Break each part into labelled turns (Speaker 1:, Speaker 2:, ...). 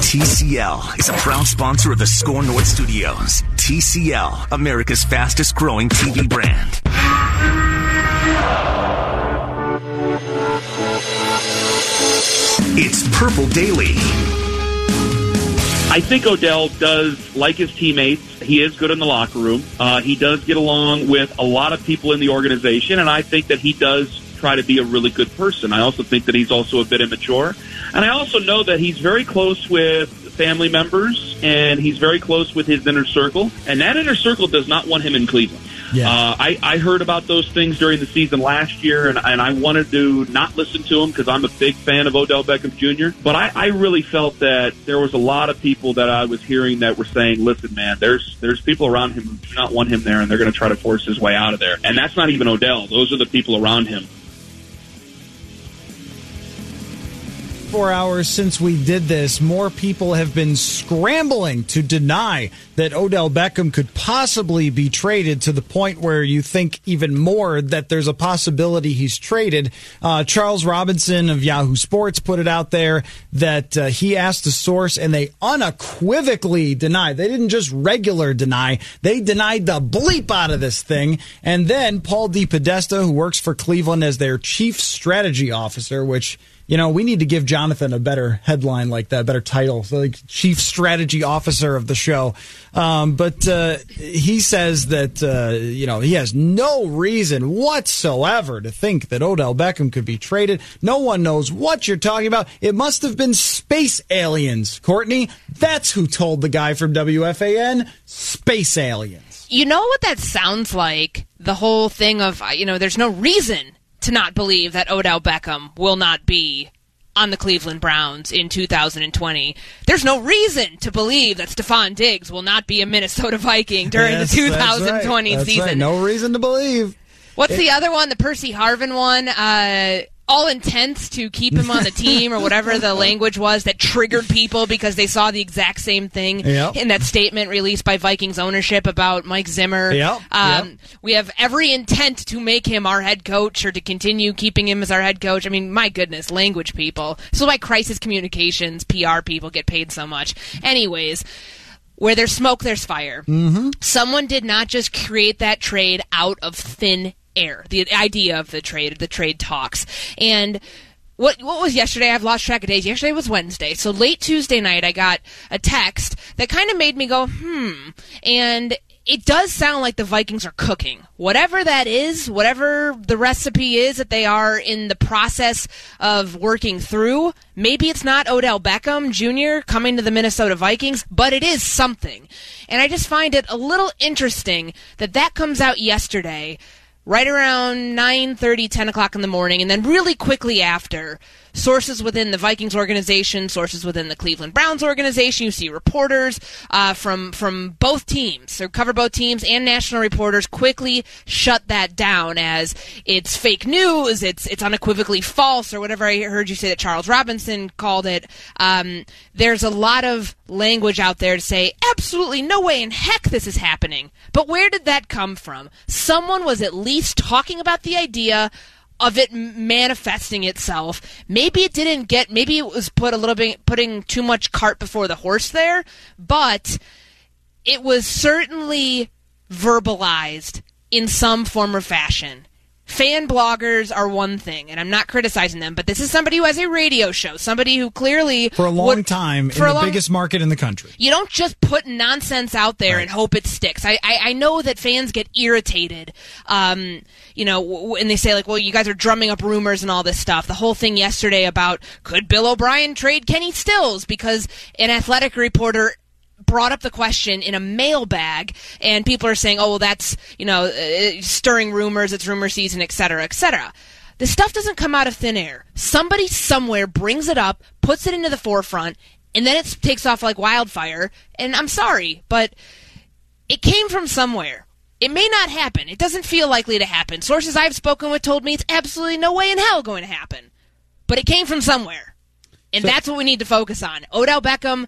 Speaker 1: TCL is a proud sponsor of the Score North Studios. TCL, America's fastest growing TV brand. It's Purple Daily.
Speaker 2: I think Odell does like his teammates. He is good in the locker room. Uh, he does get along with a lot of people in the organization, and I think that he does try to be a really good person. I also think that he's also a bit immature. And I also know that he's very close with family members and he's very close with his inner circle. And that inner circle does not want him in Cleveland.
Speaker 3: Yeah.
Speaker 2: Uh, I, I heard about those things during the season last year, and, and I wanted to not listen to them because I'm a big fan of Odell Beckham Jr. But I, I really felt that there was a lot of people that I was hearing that were saying, "Listen, man, there's there's people around him who do not want him there, and they're going to try to force his way out of there." And that's not even Odell; those are the people around him.
Speaker 3: Four hours since we did this, more people have been scrambling to deny that Odell Beckham could possibly be traded to the point where you think even more that there's a possibility he's traded. Uh, Charles Robinson of Yahoo Sports put it out there that uh, he asked a source and they unequivocally denied. They didn't just regular deny, they denied the bleep out of this thing. And then Paul D. DePodesta, who works for Cleveland as their chief strategy officer, which you know, we need to give Jonathan a better headline like that, better title, like chief strategy officer of the show. Um, but uh, he says that uh, you know he has no reason whatsoever to think that Odell Beckham could be traded. No one knows what you're talking about. It must have been space aliens, Courtney. That's who told the guy from WFAN. Space aliens.
Speaker 4: You know what that sounds like? The whole thing of, you know, there's no reason to not believe that Odell Beckham will not be on the Cleveland Browns in 2020. There's no reason to believe that Stefon Diggs will not be a Minnesota Viking during
Speaker 3: Yes,
Speaker 4: the 2020
Speaker 3: that's right.
Speaker 4: season.
Speaker 3: Right. No reason to believe.
Speaker 4: What's the other one? The Percy Harvin one? Uh, all intents to keep him on the team or whatever the language was that triggered people because they saw the exact same thing
Speaker 3: Yep.
Speaker 4: in that statement released by Vikings ownership about Mike Zimmer.
Speaker 3: Yep,
Speaker 4: Um,
Speaker 3: yep.
Speaker 4: We have every intent to make him our head coach or to continue keeping him as our head coach. I mean, my goodness, language people. This is why crisis communications, PR people get paid so much. Anyways, where there's smoke, there's fire. Mm-hmm. Someone did not just create that trade out of thin air. The idea of the trade, the trade talks, and. What what was yesterday? I've lost track of days. Yesterday was Wednesday. So late Tuesday night I got a text that kind of made me go, "Hmm." And it does sound like the Vikings are cooking. Whatever that is, whatever the recipe is that they are in the process of working through, maybe it's not Odell Beckham Jr. coming to the Minnesota Vikings, but it is something. And I just find it a little interesting that that comes out yesterday right around 9.30 10 o'clock in the morning and then really quickly after sources within the vikings organization sources within the cleveland browns organization you see reporters uh, from from both teams or cover both teams and national reporters quickly shut that down as it's fake news it's it's unequivocally false or whatever i heard you say that charles robinson called it. Um, there's a lot of language out there to say absolutely no way in heck this is happening. But where did that come from? Someone was at least talking about the idea of it manifesting itself. Maybe it didn't get, maybe it was put a little bit, putting too much cart before the horse there, but it was certainly verbalized in some form or fashion. Fan bloggers are one thing, and I'm not criticizing them, but this is somebody who has a radio show, somebody who clearly
Speaker 3: for a long
Speaker 4: would,
Speaker 3: time
Speaker 4: for
Speaker 3: the
Speaker 4: long-
Speaker 3: biggest market in the country.
Speaker 4: you don't just put nonsense out there
Speaker 3: Right.
Speaker 4: and hope it sticks. I, I, I know that fans get irritated, um, you know, and they say like, well, you guys are drumming up rumors and all this stuff. The whole thing yesterday about could Bill O'Brien trade Kenny Stills because an athletic reporter brought up the question in a mailbag and people are saying oh well that's you know uh, stirring rumors it's rumor season et cetera et cetera. This stuff doesn't come out of thin air. Somebody somewhere brings it up puts it into the forefront and then it takes off like wildfire and i'm sorry but it came from somewhere. It may not happen. It doesn't feel likely to happen. Sources i've spoken with told me it's absolutely no way in hell going to happen. But it came from somewhere. And that's what we need to focus on. Odell beckham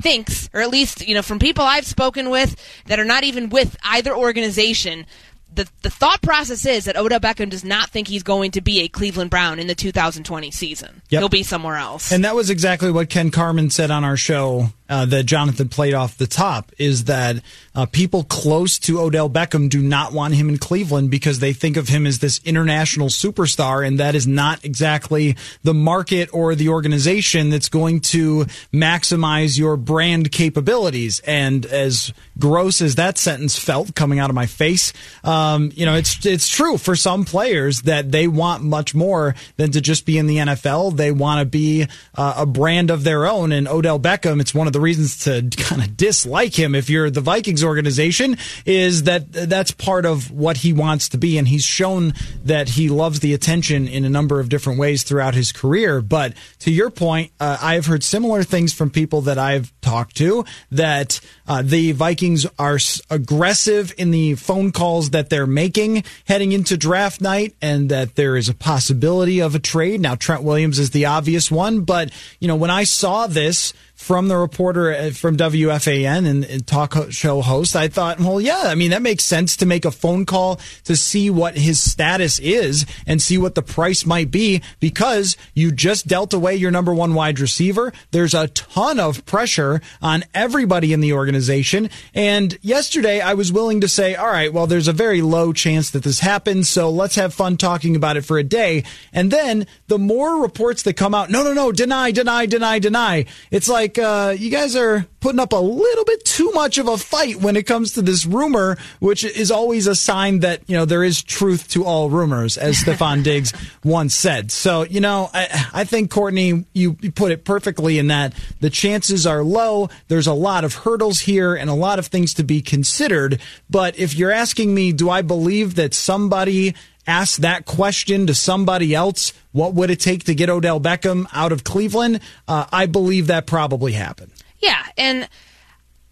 Speaker 4: thinks, or at least you know from people I've spoken with that are not even with either organization, the the thought process is that Odell Beckham does not think he's going to be a Cleveland Brown in the 2020 season.
Speaker 3: Yep.
Speaker 4: He'll be somewhere else.
Speaker 3: And that was exactly what Ken Carman said on our show uh, that Jonathan played off the top is that uh, people close to Odell Beckham do not want him in Cleveland because they think of him as this international superstar, and that is not exactly the market or the organization that's going to maximize your brand capabilities. And as gross as that sentence felt coming out of my face, um, you know, it's it's true for some players that they want much more than to just be in the NFL. They want to be uh, a brand of their own. And Odell Beckham, it's one of the reasons to kind of dislike him if you're the Vikings organization is that that's part of what he wants to be. And he's shown that he loves the attention in a number of different ways throughout his career. But to your point, uh, I've heard similar things from people that I've talked to that uh, the Vikings are aggressive in the phone calls that they're making heading into draft night and that there is a possibility of a trade. Now, Trent Williams is the obvious one, but, you know, when I saw this, from the reporter from WFAN and, and talk show host, I thought, well, yeah, I mean, that makes sense to make a phone call to see what his status is and see what the price might be because you just dealt away your number one wide receiver. There's a ton of pressure on everybody in the organization. And yesterday I was willing to say, all right, well, there's a very low chance that this happens. So let's have fun talking about it for a day. And then the more reports that come out, no, no, no, deny, deny, deny, deny. It's like, uh, you guys are putting up a little bit too much of a fight when it comes to this rumor, which is always a sign that, you know, there is truth to all rumors, as Stefon Diggs once said. So, you know, I, I think, Courtney, you, you put it perfectly in that the chances are low. There's a lot of hurdles here and a lot of things to be considered. But if you're asking me, do I believe that somebody ask that question to somebody else, what would it take to get Odell Beckham out of Cleveland? Uh, I believe that probably happened.
Speaker 4: Yeah, and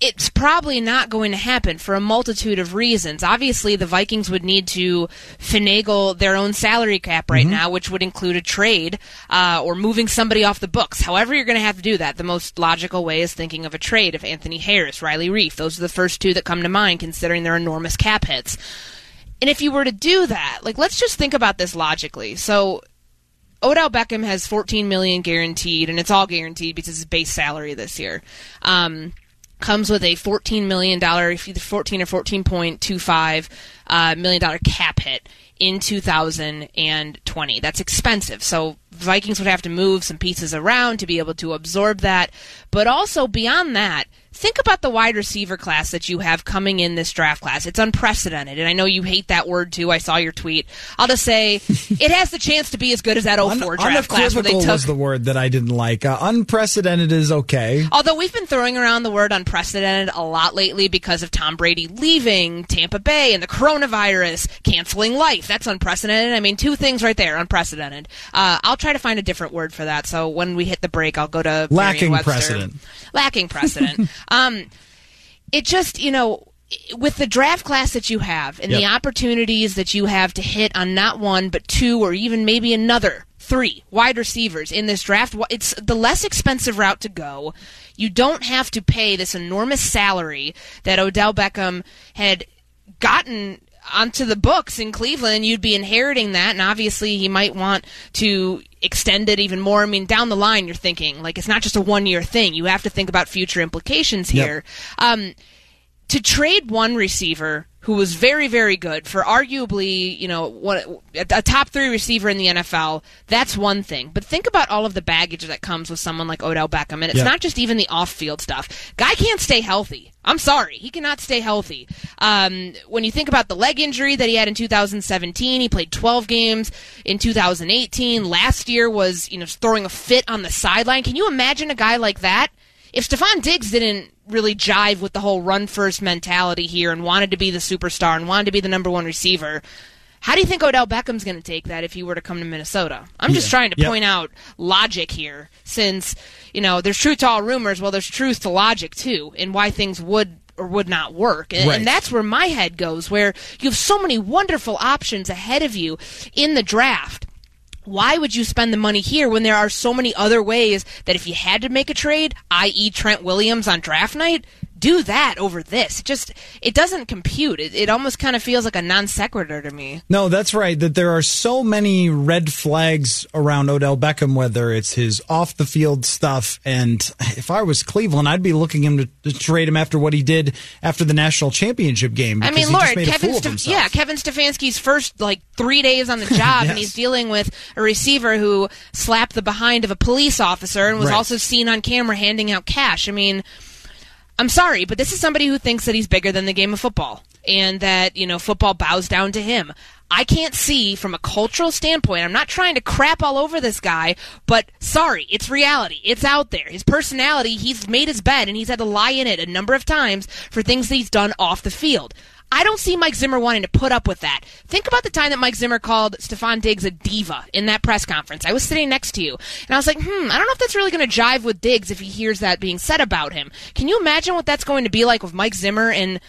Speaker 4: it's probably not going to happen for a multitude of reasons. Obviously, the Vikings would need to finagle their own salary cap right now, which would include a trade uh, or moving somebody off the books. However, you're going to have to do that. The most logical way is thinking of a trade of Anthony Harris, Riley Reiff. Those are the first two that come to mind, considering their enormous cap hits. And if you were to do that, like let's just think about this logically. So Odell Beckham has 14 million guaranteed, and it's all guaranteed because his base salary this year um, comes with a 14 million dollar, either 14 or 14.25 uh, million dollar cap hit in 2020. That's expensive. So Vikings would have to move some pieces around to be able to absorb that. But also beyond that, think about the wide receiver class that you have coming in this draft class. It's unprecedented. And I know you hate that word too. I saw your tweet. I'll just say it has the chance to be as good as that 04 draft class where they took
Speaker 3: was the word that I didn't like. Uh, unprecedented is okay.
Speaker 4: Although we've been throwing around the word unprecedented a lot lately because of Tom Brady leaving Tampa Bay and the coronavirus canceling life. That's unprecedented. I mean, two things right there, unprecedented. Uh, I'll try to find a different word for that. So when we hit the break, I'll go to
Speaker 3: Lacking precedent.
Speaker 4: Lacking precedent. um, it just, you know, with the draft class that you have and the opportunities that you have to hit on not one but two or even maybe another three wide receivers in this draft it's the less expensive route to go. You don't have to pay this enormous salary that Odell Beckham had gotten onto the books in Cleveland, you'd be inheriting that, and obviously he might want to extend it even more. I mean, down the line, you're thinking like it's not just a one year thing. You have to think about future implications
Speaker 3: Yep.
Speaker 4: here. Um, to trade one receiver who was very, very good for arguably, you know, one, a top three receiver in the NFL. That's one thing. But think about all of the baggage that comes with someone like Odell Beckham. And it's
Speaker 3: Yeah.
Speaker 4: not just even the off field stuff. Guy can't stay healthy. I'm sorry. He cannot stay healthy. Um, when you think about the leg injury that he had in 2017, he played 12 games in 2018. Last year was, you know, throwing a fit on the sideline. Can you imagine a guy like that? If Stefon Diggs didn't really jive with the whole run first mentality here and wanted to be the superstar and wanted to be the number one receiver, how do you think Odell Beckham's going to take that if he were to come to Minnesota? I'm just
Speaker 3: Yeah.
Speaker 4: trying to
Speaker 3: Yep.
Speaker 4: point out logic here, since you know there's truth to all rumors. Well, there's truth to logic too, and why things would or would not work, and,
Speaker 3: Right.
Speaker 4: and that's where my head goes. Where you have so many wonderful options ahead of you in the draft. Why would you spend the money here when there are so many other ways that if you had to make a trade, i.e., Trent Williams on draft night, do that over this? It just it doesn't compute. It, it almost kind of feels like a non sequitur to me.
Speaker 3: No, that's right. That there are so many red flags around Odell Beckham, whether it's his off the field stuff. And if I was Cleveland, I'd be looking him to, to trade him after what he did after the national championship game.
Speaker 4: I mean, Lord,
Speaker 3: just made a
Speaker 4: Kevin,
Speaker 3: fool of
Speaker 4: Ste-
Speaker 3: himself.
Speaker 4: yeah, Kevin Stefanski's first like three days on the job, and he's dealing with a receiver who slapped the behind of a police officer and was
Speaker 3: Right.
Speaker 4: also seen on camera handing out cash. I mean, I'm sorry, but this is somebody who thinks that he's bigger than the game of football and that, you know, football bows down to him. I can't see from a cultural standpoint. I'm not trying to crap all over this guy, but sorry, it's reality. It's out there. His personality, he's made his bed and he's had to lie in it a number of times for things that he's done off the field. I don't see Mike Zimmer wanting to put up with that. Think about the time that Mike Zimmer called Stefon Diggs a diva in that press conference. I was sitting next to you, and I was like, hmm, I don't know if that's really going to jive with Diggs if he hears that being said about him. Can you imagine what that's going to be like with Mike Zimmer and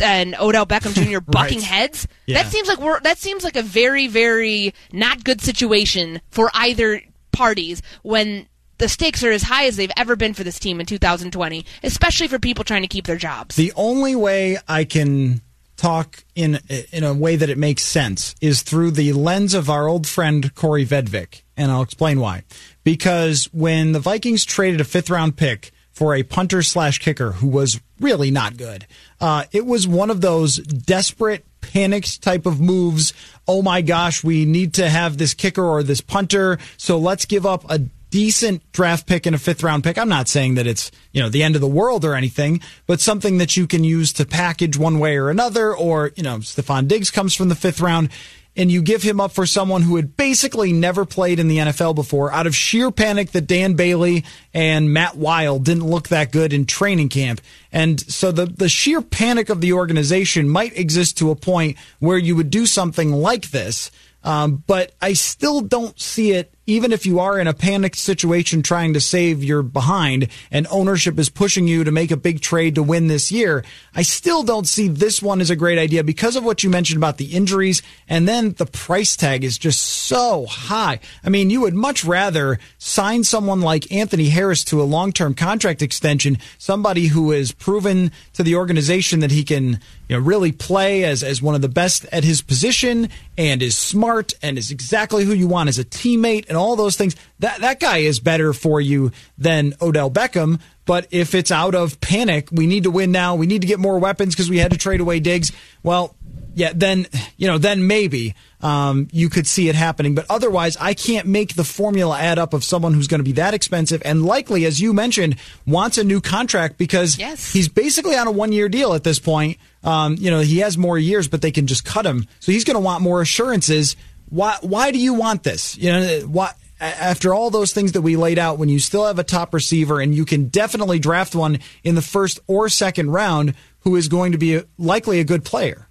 Speaker 4: and Odell Beckham Jr. bucking heads?
Speaker 3: Yeah.
Speaker 4: That seems like we're that seems like a very very not good situation for either parties when the stakes are as high as they've ever been for this team in 2020, especially for people trying to keep their jobs.
Speaker 3: The only way I can talk in in a way that it makes sense is through the lens of our old friend Kaare Vedvik, and I'll explain why. Because when the Vikings traded a fifth round pick for a punter slash kicker who was really not good, uh, it was one of those desperate panicked type of moves. Oh my gosh, we need to have this kicker or this punter, so let's give up a decent draft pick and a fifth round pick. I'm not saying that it's, you know, the end of the world or anything, but something that you can use to package one way or another. Or, you know, Stefon Diggs comes from the fifth round and you give him up for someone who had basically never played in the NFL before out of sheer panic that Dan Bailey and Matt Wile didn't look that good in training camp. And so the, the sheer panic of the organization might exist to a point where you would do something like this. Um, but I still don't see it, even if you are in a panicked situation trying to save your behind and ownership is pushing you to make a big trade to win this year. I still don't see this one as a great idea because of what you mentioned about the injuries. And then the price tag is just so high. I mean, you would much rather sign someone like Anthony Harris to a long term contract extension, somebody who has proven to the organization that he can you know, really play as, as one of the best at his position and is smart and is exactly who you want as a teammate and all those things. That that guy is better for you than Odell Beckham. But if it's out of panic, we need to win now. We need to get more weapons because we had to trade away Diggs. Well, yeah, then you know, then maybe um, you could see it happening. But otherwise, I can't make the formula add up of someone who's going to be that expensive and likely, as you mentioned, wants a new contract because
Speaker 4: Yes.
Speaker 3: he's basically on a one-year deal at this point. Um, you know, he has more years, but they can just cut him, so he's going to want more assurances. Why? Why do you want this? You know, why? After all those things that we laid out, when you still have a top receiver and you can definitely draft one in the first or second round who is going to be a, likely a good player.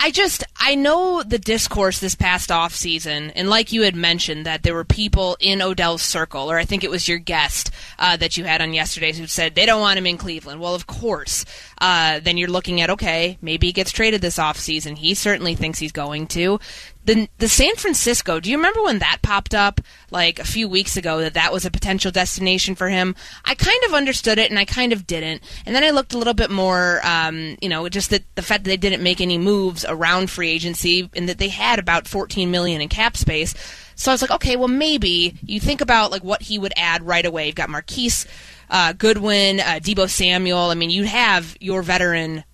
Speaker 4: I just I know the discourse this past off season, and like you had mentioned that there were people in Odell's circle, or I think it was your guest uh, that you had on yesterday who said they don't want him in Cleveland. Well, of course. Uh, then you're looking at okay, maybe he gets traded this off season. He certainly thinks he's going to. The the San Francisco. Do you remember when that popped up like a few weeks ago that that was a potential destination for him? I kind of understood it and I kind of didn't. And then I looked a little bit more, um, you know, just that the fact that they didn't make any moves around free agency and that they had about 14 million in cap space. So I was like, okay, well maybe you think about like what he would add right away. You've got Marquise uh, Goodwin, uh, Deebo Samuel. I mean, you have your veteran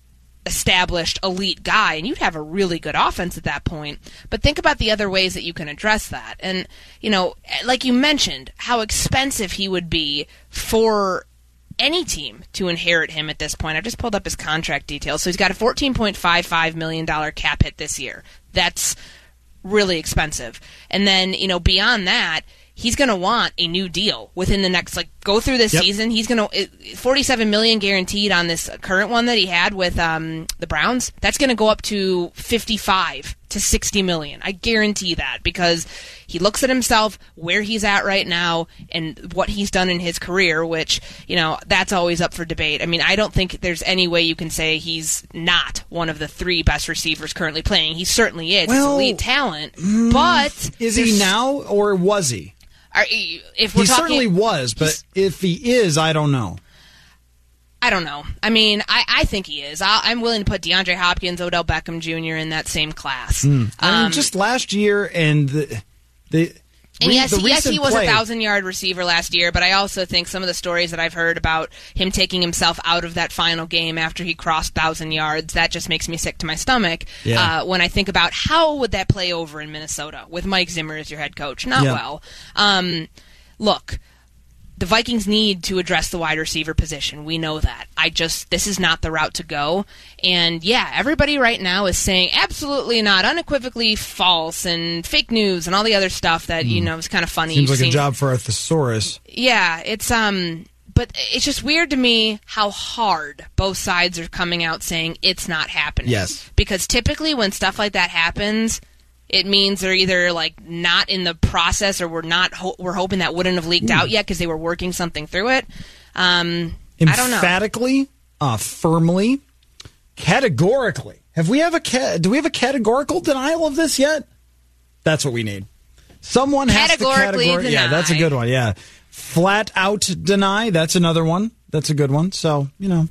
Speaker 4: established elite guy and you'd have a really good offense at that point. But think about the other ways that you can address that. And you know like you mentioned how expensive he would be for any team to inherit him at this point. I've just pulled up his contract details. So he's got a 14.55 million dollar cap hit this year. That's really expensive. And then you know beyond that he's going to want a new deal within the next like go through this
Speaker 3: Yep.
Speaker 4: season. He's going to 47 million guaranteed on this current one that he had with um, the Browns. That's going to go up to 55 to 60 million. I guarantee that because he looks at himself where he's at right now and what he's done in his career, which, you know, that's always up for debate. I mean, I don't think there's any way you can say he's not one of the three best receivers currently playing. He certainly is.
Speaker 3: Well,
Speaker 4: he's elite talent. Mm, but
Speaker 3: Is he now or was he?
Speaker 4: are, if we're
Speaker 3: He
Speaker 4: talking,
Speaker 3: certainly was, but if he is, I don't know.
Speaker 4: I don't know. I mean, I, I think he is. i I'm willing to put DeAndre Hopkins, Odell Beckham Jr. in that same class.
Speaker 3: I mean,
Speaker 4: Um,
Speaker 3: just last year and the the.
Speaker 4: and
Speaker 3: re-
Speaker 4: yes,
Speaker 3: the
Speaker 4: yes, he was
Speaker 3: play-
Speaker 4: a thousand yard receiver last year, but I also think some of the stories that I've heard about him taking himself out of that final game after he crossed thousand yards, that just makes me sick to my stomach.
Speaker 3: Yeah.
Speaker 4: Uh, when I think about how would that play over in Minnesota with Mike Zimmer as your head coach? Not
Speaker 3: Yeah.
Speaker 4: well. Um, look, the Vikings need to address the wide receiver position. We know that. I just this is not the route to go. And yeah, everybody right now is saying absolutely not, unequivocally false and fake news and all the other stuff that you know is kind of funny.
Speaker 3: Hmm. Seems
Speaker 4: You've
Speaker 3: like a job for a thesaurus.
Speaker 4: Yeah, it's um but it's just weird to me how hard both sides are coming out saying it's not happening.
Speaker 3: Yes.
Speaker 4: Because typically when stuff like that happens, it means they're either like not in the process or we're not ho- we're hoping that wouldn't have leaked out yet because they were working something through it. Um, I don't know.
Speaker 3: Emphatically, uh, firmly, categorically. Have we have a ca- do we have a categorical denial of this yet? That's what we need. Someone has to
Speaker 4: Categorically
Speaker 3: categor- Yeah, that's a good one. Yeah, flat out deny. That's another one. That's a good one. So you know,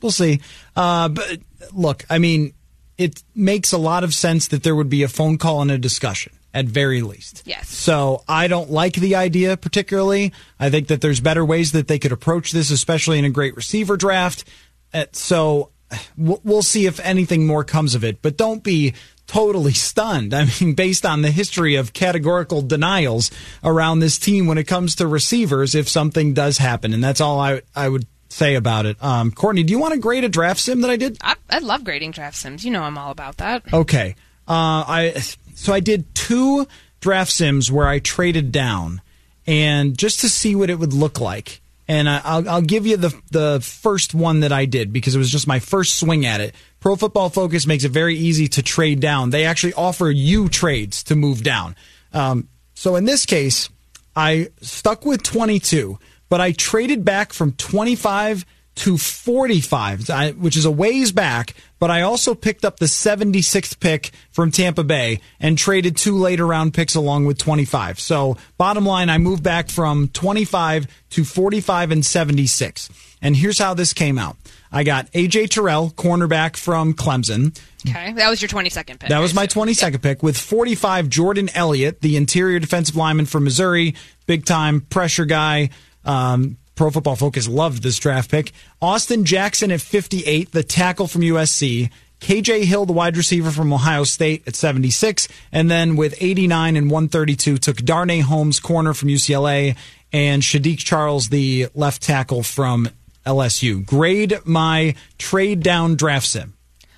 Speaker 3: we'll see. Uh, but look, I mean, it makes a lot of sense that there would be a phone call and a discussion at very least.
Speaker 4: Yes.
Speaker 3: So I don't like the idea particularly. I think that there's better ways that they could approach this, especially in a great receiver draft. Uh, so we'll we'll see if anything more comes of it. But don't be totally stunned. I mean, based on the history of categorical denials around this team when it comes to receivers, if something does happen, and that's all I I would say about it. Um, Courtney, do you want to grade a draft sim that I did?
Speaker 4: I, I love grading draft sims. You know I'm all about that.
Speaker 3: Okay. Uh, I so I did two draft sims where I traded down, and just to see what it would look like. And I, I'll, I'll give you the the first one that I did because it was just my first swing at it. Pro Football Focus makes it very easy to trade down. They actually offer you trades to move down. Um, so in this case, I stuck with 22, but I traded back from 25 to 45, which is a ways back, but I also picked up the 76th pick from Tampa Bay and traded two later round picks along with 25. So, bottom line, I moved back from 25 to 45 and 76. And here's how this came out. I got AJ Terrell, cornerback from Clemson.
Speaker 4: Okay, that was your 22nd pick.
Speaker 3: That was my
Speaker 4: assume.
Speaker 3: 22nd pick with 45 Jordan Elliott, the interior defensive lineman from Missouri, big time pressure guy. Um, Pro Football Focus loved this draft pick. Austin Jackson at 58, the tackle from USC. KJ Hill, the wide receiver from Ohio State at 76. And then with 89 and 132, took Darnay Holmes, corner from UCLA, and Saahdiq Charles, the left tackle from LSU. Grade my trade down draft sim.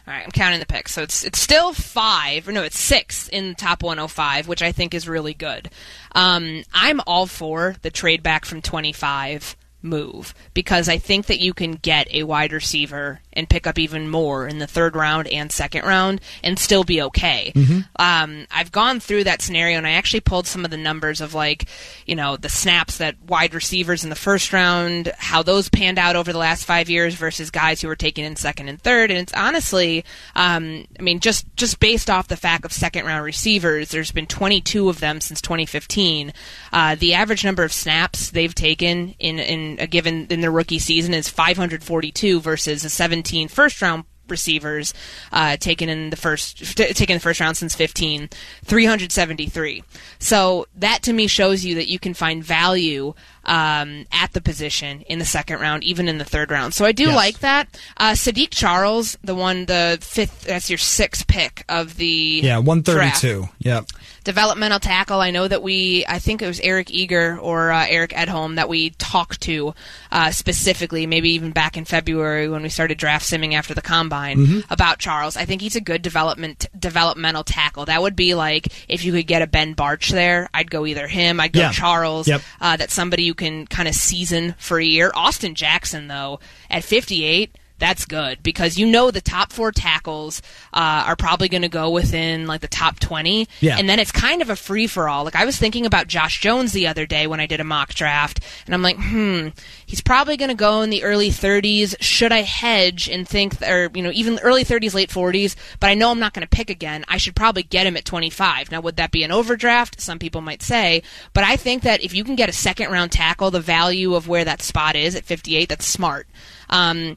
Speaker 4: All right, I'm counting the picks. So it's it's still five, or no, it's six in the top 105, which I think is really good. Um, I'm all for the trade back from 25 move because I think that you can get a wide receiver and pick up even more in the third round and second round and still be okay. Um, I've gone through that scenario and I actually pulled some of the numbers of like, you know, the snaps that wide receivers in the first round, how those panned out over the last five years versus guys who were taken in second and third. And it's honestly, um, I mean, just just based off the fact of second round receivers, there's been 22 of them since 2015. Uh, the average number of snaps they've taken in in a given in their rookie season is 542 versus a 17 first round receivers uh, taken in the first t- taken the first round since 15 373 so that to me shows you that you can find value um, at the position in the second round, even in the third round. So I do
Speaker 3: Yes.
Speaker 4: like that. Uh, Saahdiq Charles, the one, the fifth, that's your sixth pick of the
Speaker 3: Yeah, 132
Speaker 4: draft.
Speaker 3: Yep.
Speaker 4: Developmental tackle. I know that we, I think it was Eric Eager or uh, Eric Edholm that we talked to uh, specifically, maybe even back in February when we started draft simming after the combine
Speaker 3: Mm-hmm.
Speaker 4: about Charles. I think he's a good development developmental tackle. That would be like if you could get a Ben Bartch there, I'd go either him, I'd go
Speaker 3: Yeah.
Speaker 4: Charles.
Speaker 3: Yep.
Speaker 4: Uh, that's somebody you can kind of season for a year. Austin Jackson though at 58 that's good because you know the top four tackles uh, are probably going to go within like the top 20
Speaker 3: Yeah.
Speaker 4: and then it's kind of a free for all like i was thinking about josh jones the other day when i did a mock draft and i'm like hmm he's probably going to go in the early 30s should i hedge and think or you know even early 30s late 40s but i know i'm not going to pick again. I should probably get him at 25 now would that be an overdraft? Some people might say. But i think that if you can get a second round tackle the value of where that spot is at 58 that's smart. Um,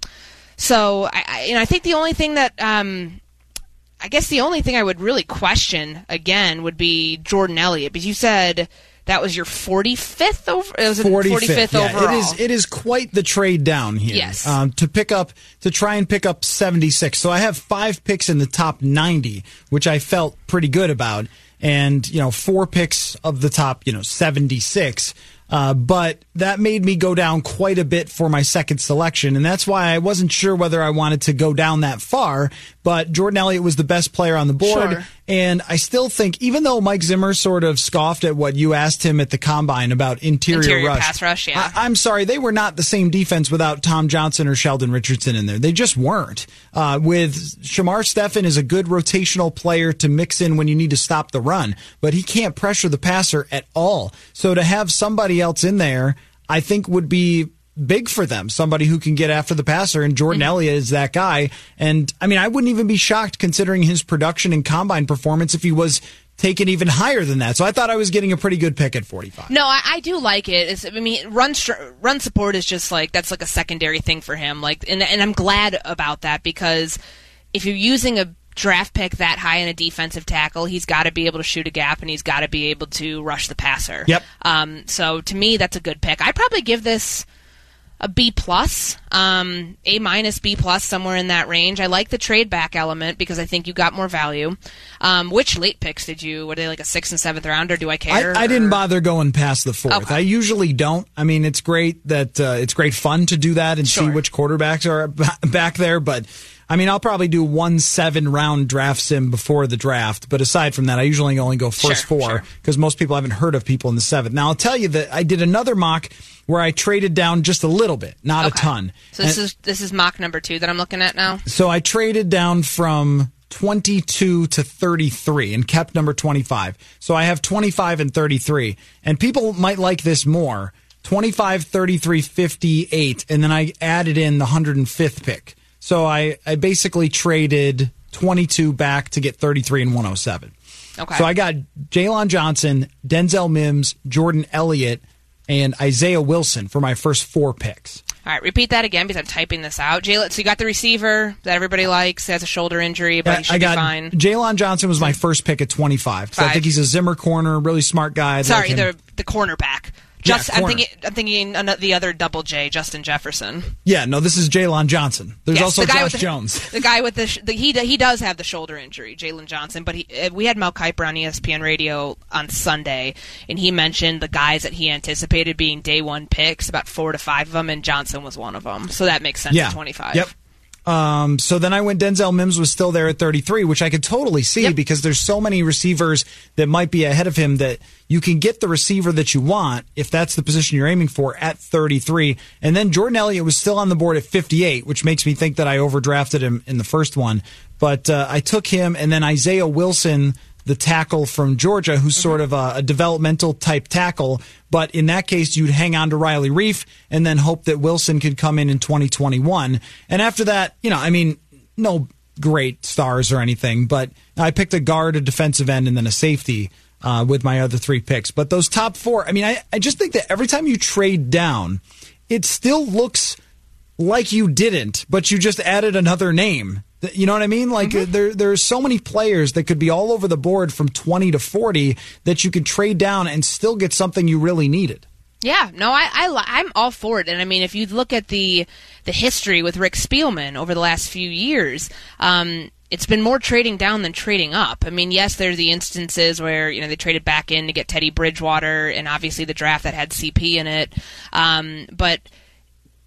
Speaker 4: so I, I, and I think the only thing that um, I guess the only thing I would really question again would be Jordan Elliott because you said that was your 45th over. It was a 45th,
Speaker 3: yeah,
Speaker 4: overall.
Speaker 3: It is. It is quite the trade down here.
Speaker 4: Yes.
Speaker 3: Um, to pick up to try and pick up seventy six. So I have five picks in the top ninety, which I felt pretty good about, and you know four picks of the top you know seventy six. Uh, but that made me go down quite a bit for my second selection, and that's why I wasn't sure whether I wanted to go down that far. But Jordan Elliott was the best player on the board,
Speaker 4: Sure.
Speaker 3: And I still think, even though Mike Zimmer sort of scoffed at what you asked him at the combine about interior,
Speaker 4: Interior
Speaker 3: rush,
Speaker 4: pass rush, yeah.
Speaker 3: I, am sorry, they were not the same defense without Tom Johnson or Sheldon Richardson in there. They just weren't. Uh, with Shamar Stephen is a good rotational player to mix in when you need to stop the run, but he can't pressure the passer at all. So to have somebody else in there, I think would be big for them. Somebody who can get after the passer, and Jordan
Speaker 4: Mm-hmm.
Speaker 3: Elliott is that guy. And I mean, I wouldn't even be shocked considering his production and combine performance if he was taken even higher than that. So I thought I was getting a pretty good pick at 45.
Speaker 4: No, I, I do like it. It's, I mean, run run support is just like that's like a secondary thing for him. Like, and and I'm glad about that because if you're using a draft pick that high in a defensive tackle, he's got to be able to shoot a gap and he's got to be able to rush the passer.
Speaker 3: Yep.
Speaker 4: Um. So to me, that's a good pick. I'd probably give this a B plus, um, A minus, B plus, somewhere in that range. I like the trade back element because I think you got more value. Um, which late picks did you? Were they like a sixth and seventh rounder? Do I care?
Speaker 3: I, I didn't bother going past the fourth.
Speaker 4: Okay.
Speaker 3: I usually don't. I mean, it's great that uh, it's great fun to do that and see which quarterbacks are back there. But I mean, I'll probably do one seven round draft sim before the draft. But aside from that, I usually only go first
Speaker 4: Sure,
Speaker 3: four
Speaker 4: sure.
Speaker 3: because most people haven't heard of people in the seventh. Now I'll tell you that I did another mock where I traded down just a little bit, not a ton.
Speaker 4: So this
Speaker 3: And-
Speaker 4: is this is mock number two that I'm looking at now.
Speaker 3: so I traded down from 22 to 33 and kept number 25. So I have 25 and 33. And people might like this more 25, 33, 58. And then I added in the 105th pick. So I, I basically traded 22 back to get 33 and 107.
Speaker 4: Okay.
Speaker 3: So I got Jaylon Johnson, Denzel Mims, Jordan Elliott, and Isaiah Wilson for my first four picks.
Speaker 4: All right, repeat that again because I'm typing this out. Jaylon, so you got the receiver that everybody likes, has a shoulder injury, but he should
Speaker 3: I got
Speaker 4: be fine.
Speaker 3: Jaylon Johnson was my first pick at 25. 'cause I think he's a Zimmer corner, really smart guy. I'd
Speaker 4: Sorry,
Speaker 3: like
Speaker 4: the the cornerback.
Speaker 3: Yeah,
Speaker 4: Just, I'm thinking, I'm thinking the other double J, Justin Jefferson.
Speaker 3: yeah, no, this is Jaylon Johnson. There's
Speaker 4: Yes,
Speaker 3: also
Speaker 4: the guy
Speaker 3: Josh
Speaker 4: the,
Speaker 3: Jones.
Speaker 4: The guy with the, sh- the he he does have the shoulder injury, Jaylon Johnson. But he, uh, we had Mel Kiper on ESPN Radio on Sunday, and he mentioned the guys that he anticipated being day one picks, about four to five of them, and Johnson was one of them. So that makes sense.
Speaker 3: Yeah,
Speaker 4: at 25.
Speaker 3: Yep. Um, so then I went Denzel Mims was still there at 33, which I could totally see
Speaker 4: Yep.
Speaker 3: because there's so many receivers that might be ahead of him that you can get the receiver that you want if that's the position you're aiming for at 33. And then Jordan Elliott was still on the board at 58, which makes me think that I overdrafted him in the first one. But uh, I took him and then Isaiah Wilson the tackle from Georgia, who's sort of a, a developmental type tackle. But in that case, you'd hang on to Riley Reiff and then hope that Wilson could come in in 2021. And after that, you know, I mean, no great stars or anything, but I picked a guard, a defensive end, and then a safety uh, with my other three picks. But those top four, I mean, I, I just think that every time you trade down, it still looks like you didn't, but you just added another name. You know what I mean? Like uh, there, there's so many players that could be all over the board from 20 to 40 that you could trade down and still get something you really needed.
Speaker 4: Yeah, no, I, I I'm all for it, and I mean, if you look at the the history with Rick Spielman over the last few years, um, it's been more trading down than trading up. I mean, yes, there's the instances where you know they traded back in to get Teddy Bridgewater, and obviously the draft that had CP in it. Um, but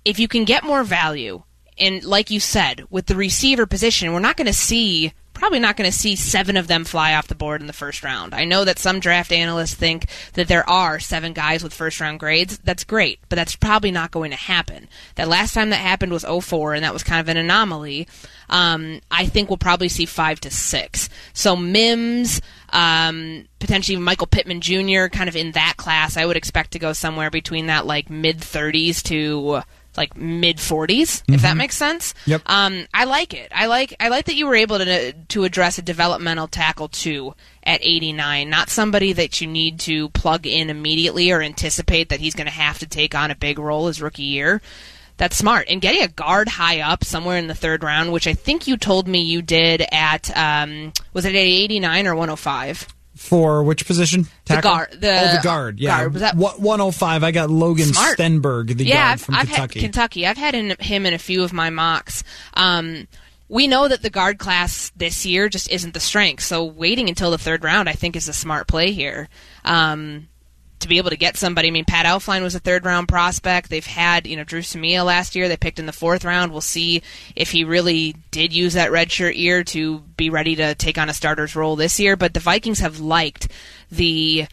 Speaker 4: if you can get more value, and like you said, with the receiver position, we're not going to see probably not going to see seven of them fly off the board in the first round. I know that some draft analysts think that there are seven guys with first round grades. That's great, but that's probably not going to happen. That last time that happened was 04, and that was kind of an anomaly. Um, I think we'll probably see five to six. So Mims, um, potentially Michael Pittman Jr., kind of in that class, I would expect to go somewhere between that like mid 30s to like mid 40s if that
Speaker 3: Mhm.
Speaker 4: makes sense
Speaker 3: Yep.
Speaker 4: um, I like it. I like I like that you were able to to address a developmental tackle too at 89, not somebody that you need to plug in immediately or anticipate that he's going to have to take on a big role his rookie year. That's smart. And getting a guard high up somewhere in the third round, which I think you told me you did at um, was it at 89 or 105?
Speaker 3: For which position?
Speaker 4: The guard- the-
Speaker 3: oh, the guard. Yeah,
Speaker 4: guard. Was that-
Speaker 3: 105. I got Logan
Speaker 4: Smart.
Speaker 3: Stenberg, the
Speaker 4: yeah,
Speaker 3: guard
Speaker 4: I've,
Speaker 3: from
Speaker 4: I've
Speaker 3: Kentucky.
Speaker 4: had Kentucky. I've had in, him in a few of my mocks. Um, we know that the guard class this year just isn't the strength. So waiting until the third round, I think, is a smart play here. Um, to be able to get somebody, I mean, Pat Elflein was a third round prospect. They've had, you know, Dru Samia last year. They picked in the fourth round. We'll see if he really did use that redshirt year to be ready to take on a starter's role this year. But the Vikings have liked the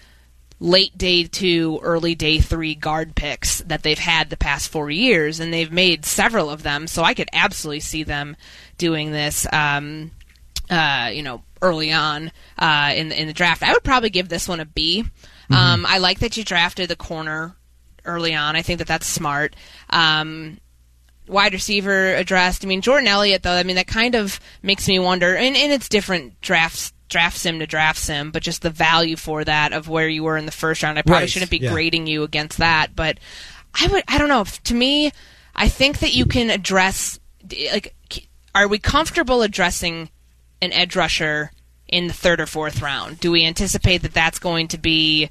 Speaker 4: late day two, early day three guard picks that they've had the past four years, and they've made several of them. So I could absolutely see them doing this. Um, uh, you know, early on uh, in in the draft, I would probably give this one a B. Um, I like that you drafted the corner early on. I think that that's smart. Um, wide receiver addressed. I mean, Jordan Elliott, though, I mean, that kind of makes me wonder, and, and it's different drafts. Draft sim to draft sim, but just the value for that of where you were in the first round. I probably
Speaker 3: Right,
Speaker 4: shouldn't be
Speaker 3: yeah.
Speaker 4: grading you against that, but I would. I don't know. To me, I think that you can address. Like, are we comfortable addressing an edge rusher in the third or fourth round? Do we anticipate that that's going to be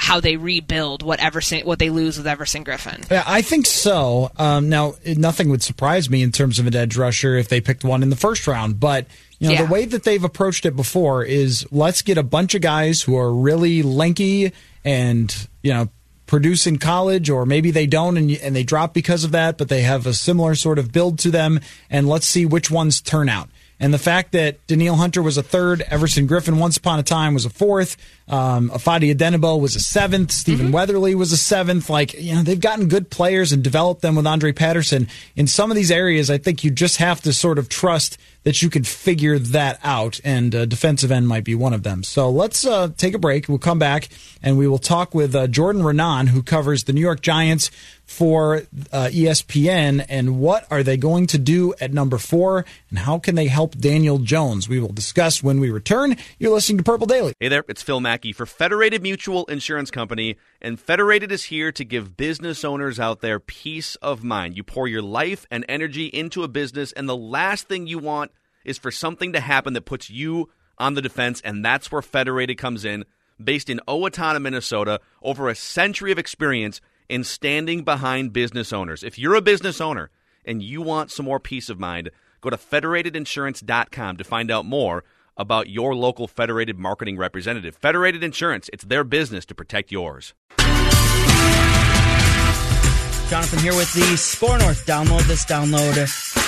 Speaker 4: how they rebuild what Everson, what they lose with Everson Griffen?
Speaker 3: Yeah, I think so. Um, now, nothing would surprise me in terms of an edge rusher if they picked one in the first round. But you know,
Speaker 4: Yeah.
Speaker 3: the way that they've approached it before is let's get a bunch of guys who are really lanky and you know produce in college, or maybe they don't and and they drop because of that, but they have a similar sort of build to them, and let's see which ones turn out. And the fact that Danielle Hunter was a third, Everson Griffen once upon a time was a fourth, um, Ifeadi Odenigbo was a seventh, Stephen Weatherly was a seventh. Like, you know, they've gotten good players and developed them with Andre Patterson. In some of these areas, I think you just have to sort of trust that you can figure that out, and uh, defensive end might be one of them. So let's uh, take a break. We'll come back and we will talk with uh, Jordan Raanan, who covers the New York Giants for uh, ESPN, and what are they going to do at number four, and how can they help Daniel Jones? We will discuss when we return. You're listening to Purple Daily.
Speaker 5: Hey there, it's Phil Mackey for Federated Mutual Insurance Company, and Federated is here to give business owners out there peace of mind. You pour your life and energy into a business, and the last thing you want is for something to happen that puts you on the defense, and that's where Federated comes in. Based in Owatonna, Minnesota, over a century of experience in standing behind business owners. If you're a business owner and you want some more peace of mind, go to federatedinsurance.com to find out more about your local Federated marketing representative. Federated Insurance, it's their business to protect yours.
Speaker 6: Jonathan here with the Score North download. This download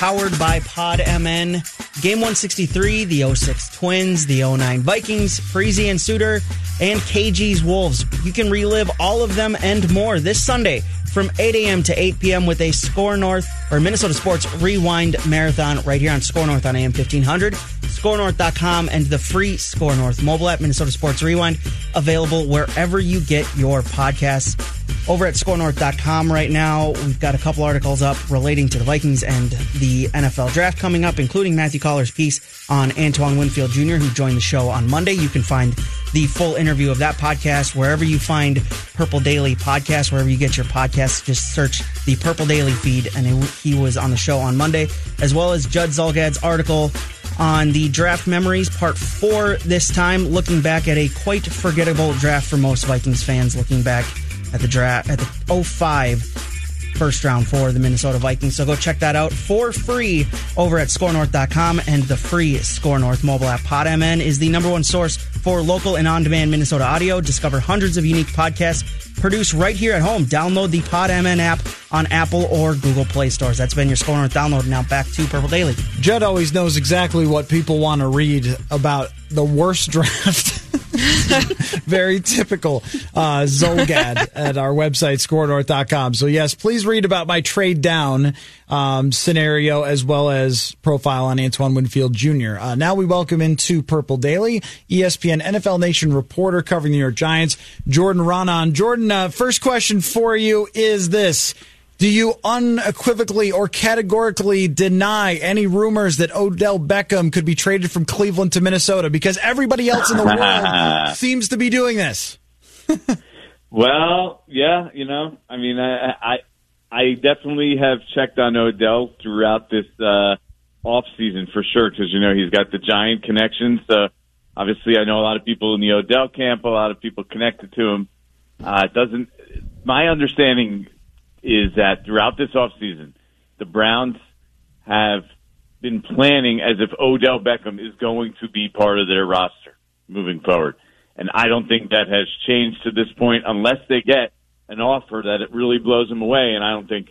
Speaker 6: powered by Pod MN. Game 163, the 06 Twins, the 09 Vikings, Freezy and Suter, and KG's Wolves. You can relive all of them and more this Sunday from 8 a.m. to 8 p.m. with a Score North or Minnesota Sports Rewind Marathon right here on Score North on AM 1500, scorenorth.com, and the free Score North mobile app, Minnesota Sports Rewind, available wherever you get your podcasts. Over at scorenorth.com right now, we've got a couple articles up relating to the Vikings and the NFL draft coming up, including Matthew Coller's piece on Antoine Winfield Jr., who joined the show on Monday. You can find the full interview of that podcast wherever you find Purple Daily podcast, wherever you get your podcasts. Just search the Purple Daily feed, and it, he was on the show on Monday, as well as Judd Zulgad's article on the draft memories, part four this time, looking back at a quite forgettable draft for most Vikings fans, looking back at the draft at the 05 first round for the Minnesota Vikings. So go check that out for free over at scorenorth.com and the free Score North mobile app. PodMN is the number one source for local and on demand Minnesota audio. Discover hundreds of unique podcasts produced right here at home. Download the PodMN app on Apple or Google Play stores. That's been your Score North download. Now back to Purple Daily.
Speaker 3: Judd always knows exactly what people want to read about the worst draft. Very typical uh, Zulgad at our website, scorenorth.com. So, yes, please read about my trade down um, scenario as well as profile on Antoine Winfield Jr. Uh, now we welcome into Purple Daily, ESPN NFL Nation reporter covering the New York Giants, Jordan Raanan. Jordan, uh, first question for you is this. Do you unequivocally or categorically deny any rumors that Odell Beckham could be traded from Cleveland to Minnesota? Because everybody else in the world seems to be doing this.
Speaker 7: Well, yeah, you know, I mean, I, I, I definitely have checked on Odell throughout this uh, off season for sure because you know he's got the giant connections. So obviously, I know a lot of people in the Odell camp, a lot of people connected to him. Uh, it doesn't. My understanding is that throughout this offseason, the Browns have been planning as if Odell Beckham is going to be part of their roster moving forward. And I don't think that has changed to this point unless they get an offer that it really blows them away. And I don't think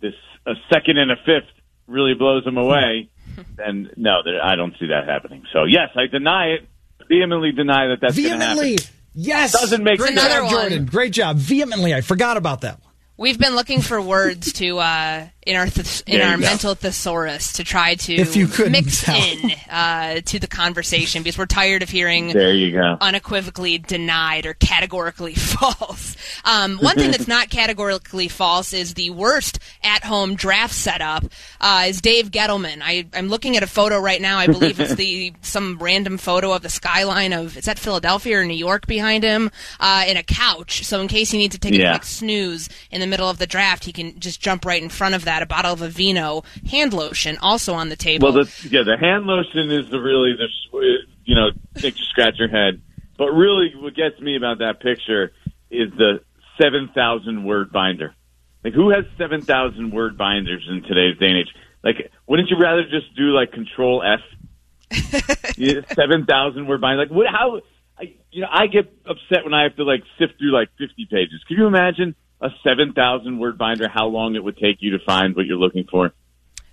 Speaker 7: this a second and a fifth really blows them away. and no, I don't see that happening. So yes, I deny it. Vehemently deny that that's going to happen.
Speaker 3: Vehemently, yes.
Speaker 7: Doesn't make
Speaker 3: Great
Speaker 7: sense.
Speaker 4: Another
Speaker 3: job,
Speaker 4: one.
Speaker 3: Jordan. Great job. Vehemently, I forgot about that one.
Speaker 4: We've been looking for words to uh, in our th- in our
Speaker 7: go.
Speaker 4: mental thesaurus to try to
Speaker 3: If you
Speaker 4: mix
Speaker 3: tell.
Speaker 4: in uh, to the conversation because we're tired of hearing
Speaker 7: There you go.
Speaker 4: unequivocally denied or categorically false. Um, one thing that's not categorically false is the worst at-home draft setup uh, is Dave Gettleman. I, I'm looking at a photo right now. I believe it's the some random photo of the skyline of is that Philadelphia or New York behind him uh, in a couch. So in case he needs to take a quick snooze in the middle of the draft, he can just jump right in front of that. A bottle of Aveeno hand lotion also on the table.
Speaker 7: Well, the, yeah, the hand lotion is the really the you know makes you scratch your head. But really, what gets me about that picture is the seven thousand word binder. Like, who has seven thousand word binders in today's day and age? Like, wouldn't you rather just do like Control F? Seven thousand word binder. Like, what? How? I, you know, I get upset when I have to like sift through like fifty pages. Can you imagine a seven thousand word binder? How long it would take you to find what you're looking for?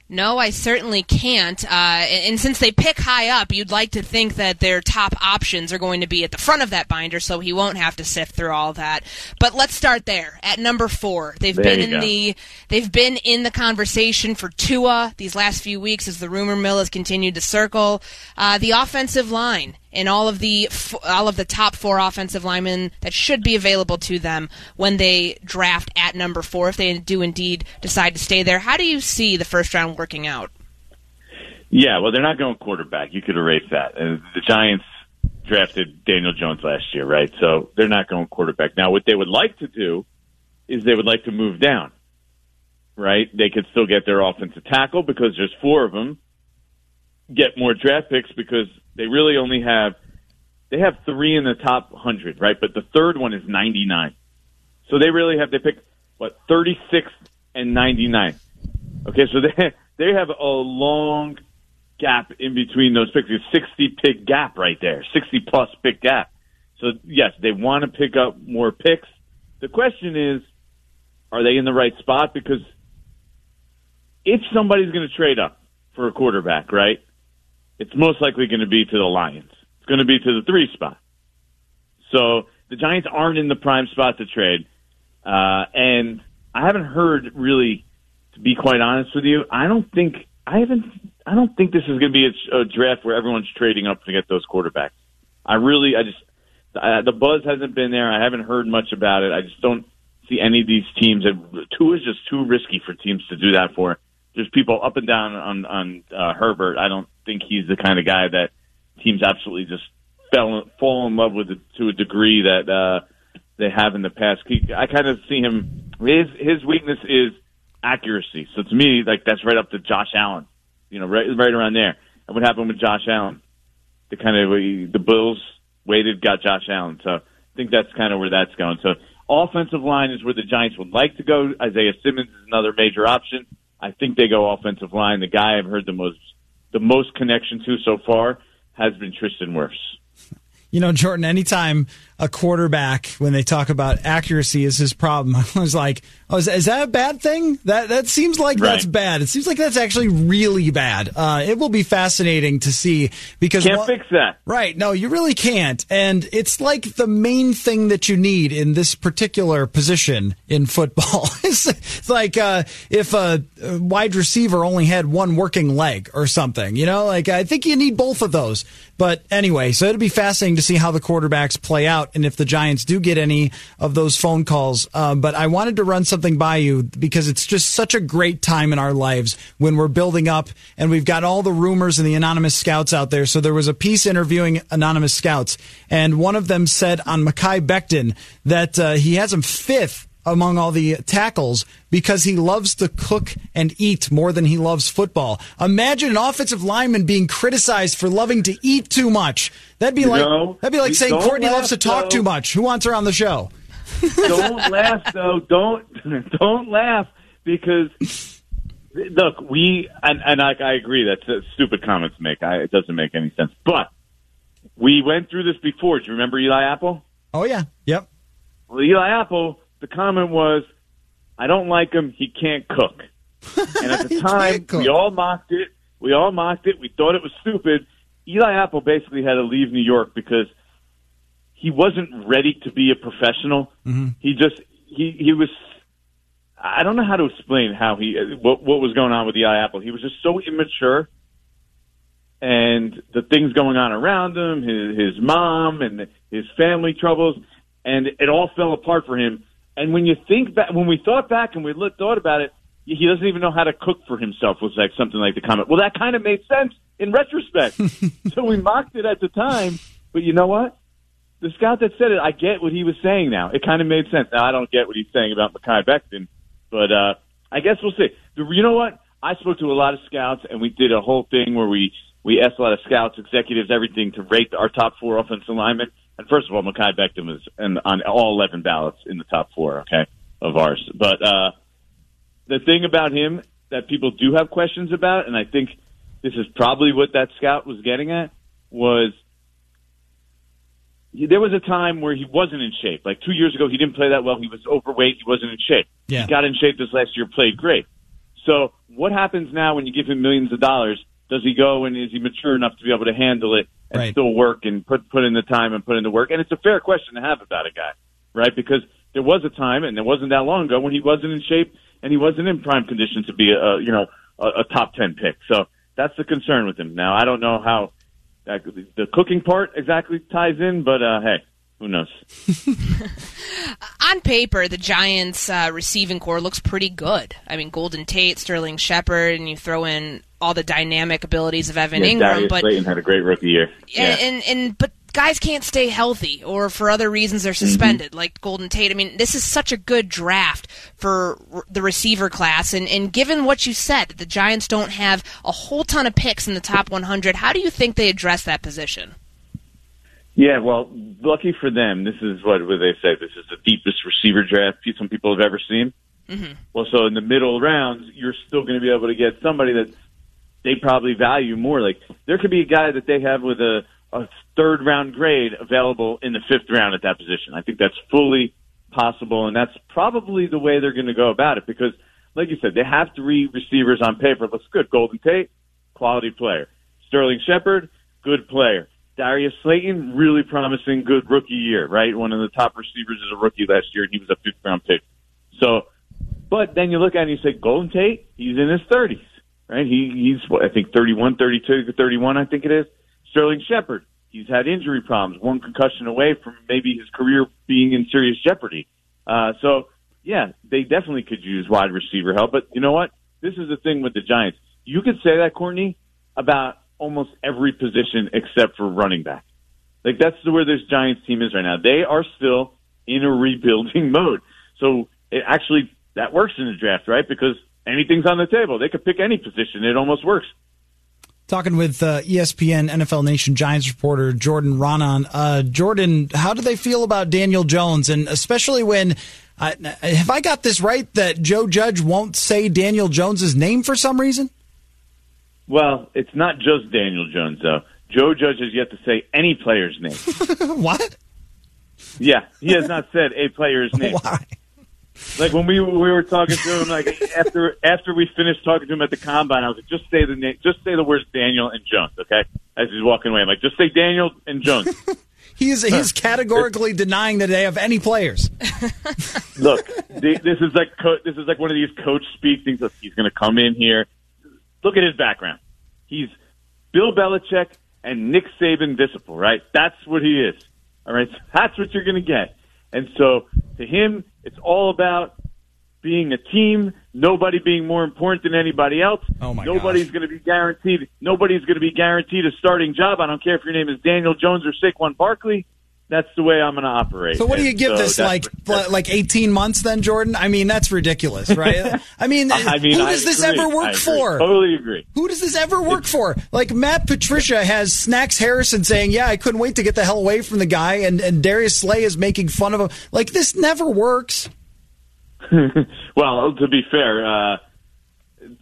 Speaker 4: No, I certainly can't. Uh, and, and since they pick high up, you'd like to think that their top options are going to be at the front of that binder, so he won't have to sift through all that. But let's start there at number four. They've
Speaker 7: There
Speaker 4: been in
Speaker 7: go.
Speaker 4: the they've been in the conversation for Tua these last few weeks as the rumor mill has continued to circle. Uh, the offensive line and all of the all of the top four offensive linemen that should be available to them when they draft at number four, if they do indeed decide to stay there. How do you see the first round working out?
Speaker 7: Yeah, well, they're not going quarterback. You could erase that. Uh, the Giants drafted Daniel Jones last year, right? So they're not going quarterback. Now, what they would like to do is they would like to move down, right? They could still get their offensive tackle because there's four of them. Get more draft picks because they really only have they have three in the top hundred, right? But the third one is ninety nine. So they really have they pick what thirty six and ninety nine. Okay, so they they have a long gap in between those picks. It's sixty pick gap right there, sixty plus pick gap. So yes, they want to pick up more picks. The question is, are they in the right spot? Because if somebody's going to trade up for a quarterback, right, it's most likely going to be to the Lions. It's going to be to the three spot. So the Giants aren't in the prime spot to trade, uh, and I haven't heard really to be quite honest with you, I don't think I haven't. I don't think this is going to be a, a draft where everyone's trading up to get those quarterbacks. I really, I just uh, the buzz hasn't been there. I haven't heard much about it. I just don't see any of these teams. Two is just too risky for teams to do that for. There's people up and down on on uh, Herbert. I don't think he's the kind of guy that teams absolutely just fell fall in love with it to a degree that uh, they have in the past. He, I kind of see him. His his weakness is accuracy. So to me, like that's right up to Josh Allen. You know, right right around there. And what happened with Josh Allen? The kind of the Bills waited, got Josh Allen. So I think that's kind of where that's going. So Offensive line is where the Giants would like to go. Isaiah Simmons is another major option. I think they go offensive line. The guy I've heard the most the most connection to so far has been Tristan Wirfs.
Speaker 3: You know, Jordan, anytime a quarterback, when they talk about accuracy is his problem, I was like, oh, is, is that a bad thing? That that seems like right. that's bad. It seems like that's actually really bad. Uh, it will be fascinating to see because
Speaker 7: can't fix that.
Speaker 3: Right? No, you really can't. And it's like the main thing that you need in this particular position in football. it's, like uh, if a wide receiver only had one working leg or something. You know, like I think you need both of those. But anyway, so it'll be fascinating to see how the quarterbacks play out and if the Giants do get any of those phone calls. Uh, but I wanted to run something by you because it's just such a great time in our lives when we're building up and we've got all the rumors and the anonymous scouts out there. So there was a piece interviewing anonymous scouts, and one of them said on Mekhi Becton that uh, he has him fifth among all the tackles because he loves to cook and eat more than he loves football. Imagine an offensive lineman being criticized for loving to eat too much. That'd be like that'd be like saying Courtney loves to talk though. too much. Who wants her on the show?
Speaker 7: don't laugh though. Don't don't laugh because look, we and, and I, I agree that's a stupid comment to make. I, it doesn't make any sense. But we went through this before. Do you remember Eli Apple?
Speaker 3: Oh yeah. Yep.
Speaker 7: Well, Eli Apple the comment was, I don't like him. He can't cook. And at the time, we all mocked it. We all mocked it. We thought it was stupid. Eli Apple basically had to leave New York because he wasn't ready to be a professional. Mm-hmm. He just he he was. I don't know how to explain how he what what was going on with Eli Apple. He was just so immature, and the things going on around him, his his mom and his family troubles, and it all fell apart for him. And when you think back, when we thought back and we thought about it, he doesn't even know how to cook for himself. Was like something like the comment. Well, that kind of made sense in retrospect. so we mocked it at the time, but you know what? The scout that said it, I get what he was saying now. It kind of made sense. Now I don't get what he's saying about Mekhi Becton, but uh, I guess we'll see. You know what? I spoke to a lot of scouts, and we did a whole thing where we we asked a lot of scouts, executives, everything to rate our top four offensive linemen. And first of all, Mekhi Becton is in, on all 11 ballots in the top four, okay, of ours. But uh, the thing about him that people do have questions about, and I think this is probably what that scout was getting at, was there was a time where he wasn't in shape. Like two years ago, he didn't play that well. He was overweight. He wasn't in shape.
Speaker 3: Yeah.
Speaker 7: He got in shape this last year, played great. So what happens now when you give him millions of dollars? Does he go and is he mature enough to be able to handle it and
Speaker 3: right.
Speaker 7: still work and put put in the time and put in the work. And it's a fair question to have about a guy, right? Because there was a time, and it wasn't that long ago, when he wasn't in shape and he wasn't in prime condition to be a you know a, a top ten pick. So that's the concern with him. Now I don't know how that, the cooking part exactly ties in, but uh, hey, who knows?
Speaker 4: On paper, the Giants' uh, receiving corps looks pretty good. I mean, Golden Tate, Sterling Shepard, and you throw in all the dynamic abilities of Evan
Speaker 7: yeah,
Speaker 4: Engram.
Speaker 7: Darius
Speaker 4: but
Speaker 7: Slayton had a great rookie year.
Speaker 4: Yeah, and, and, and but guys can't stay healthy, or for other reasons they're suspended, mm-hmm. like Golden Tate. I mean, this is such a good draft for the receiver class, and and given what you said, the Giants don't have a whole ton of picks in the top 100. How do you think they address that position?
Speaker 7: Yeah, well, lucky for them, this is what, what they say. This is the deepest receiver draft some people have ever seen. Mm-hmm. Well, so in the middle rounds, you're still going to be able to get somebody that they probably value more. Like there could be a guy that they have with a, a third round grade available in the fifth round at that position. I think that's fully possible, and that's probably the way they're going to go about it because, like you said, they have three receivers on paper. Looks good. Golden Tate, quality player. Sterling Shepard, good player. Darius Slayton, really promising, good rookie year, right? One of the top receivers as a rookie last year, and he was a fifth round pick. So, but then you look at it and you say, Golden Tate, he's in his 30s right? He he's what, I think 31, 32, 31, I think it is. Sterling Shepard, he's had injury problems, one concussion away from maybe his career being in serious jeopardy. Uh, so yeah, they definitely could use wide receiver help. But you know what? This is the thing with the Giants. You could say that, Courtney, about almost every position except for running back. Like that's where this Giants team is right now. They are still in a rebuilding mode. So it actually that works in the draft, right? Because anything's on the table. They could pick any position. It almost works.
Speaker 3: Talking with uh, ESPN NFL Nation Giants reporter Jordan Raanan. Uh, Jordan, how do they feel about Daniel Jones, and especially when uh, have I got this right that Joe Judge won't say Daniel Jones's name for some reason?
Speaker 7: Well, it's not just Daniel Jones though. Joe Judge has yet to say any player's name.
Speaker 3: what?
Speaker 7: Yeah, he has not said a player's name.
Speaker 3: Why?
Speaker 7: Like when we we were talking to him, like after after we finished talking to him at the combine, I was like, just say the name, just say the words Daniel and Jones, okay? As he's walking away, I'm like, just say Daniel and Jones.
Speaker 3: He is he's categorically denying that they have any players.
Speaker 7: Look, th- this is like co- this is like one of these coach speak things. That he's going to come in here. Look at his background. He's Bill Belichick and Nick Saban disciple, right? That's what he is. All right, so that's what you're going to get. And so to him, it's all about being a team. Nobody being more important than anybody else.
Speaker 3: Oh my
Speaker 7: Nobody's going to be guaranteed. Nobody's going to be guaranteed a starting job. I don't care if your name is Daniel Jones or Saquon Barkley. That's the way I'm going to operate.
Speaker 3: So what do you give
Speaker 7: so
Speaker 3: this
Speaker 7: that's-
Speaker 3: like like 18 months then Jordan? I mean that's ridiculous, right? I mean,
Speaker 7: I mean,
Speaker 3: who
Speaker 7: I
Speaker 3: does this
Speaker 7: agree.
Speaker 3: ever work for?
Speaker 7: Totally agree.
Speaker 3: Who does this ever work for? Like Matt Patricia has Snacks Harrison saying, "Yeah, I couldn't wait to get the hell away from the guy," and, and Darius Slay is making fun of him. Like this never works.
Speaker 7: well, to be fair, uh,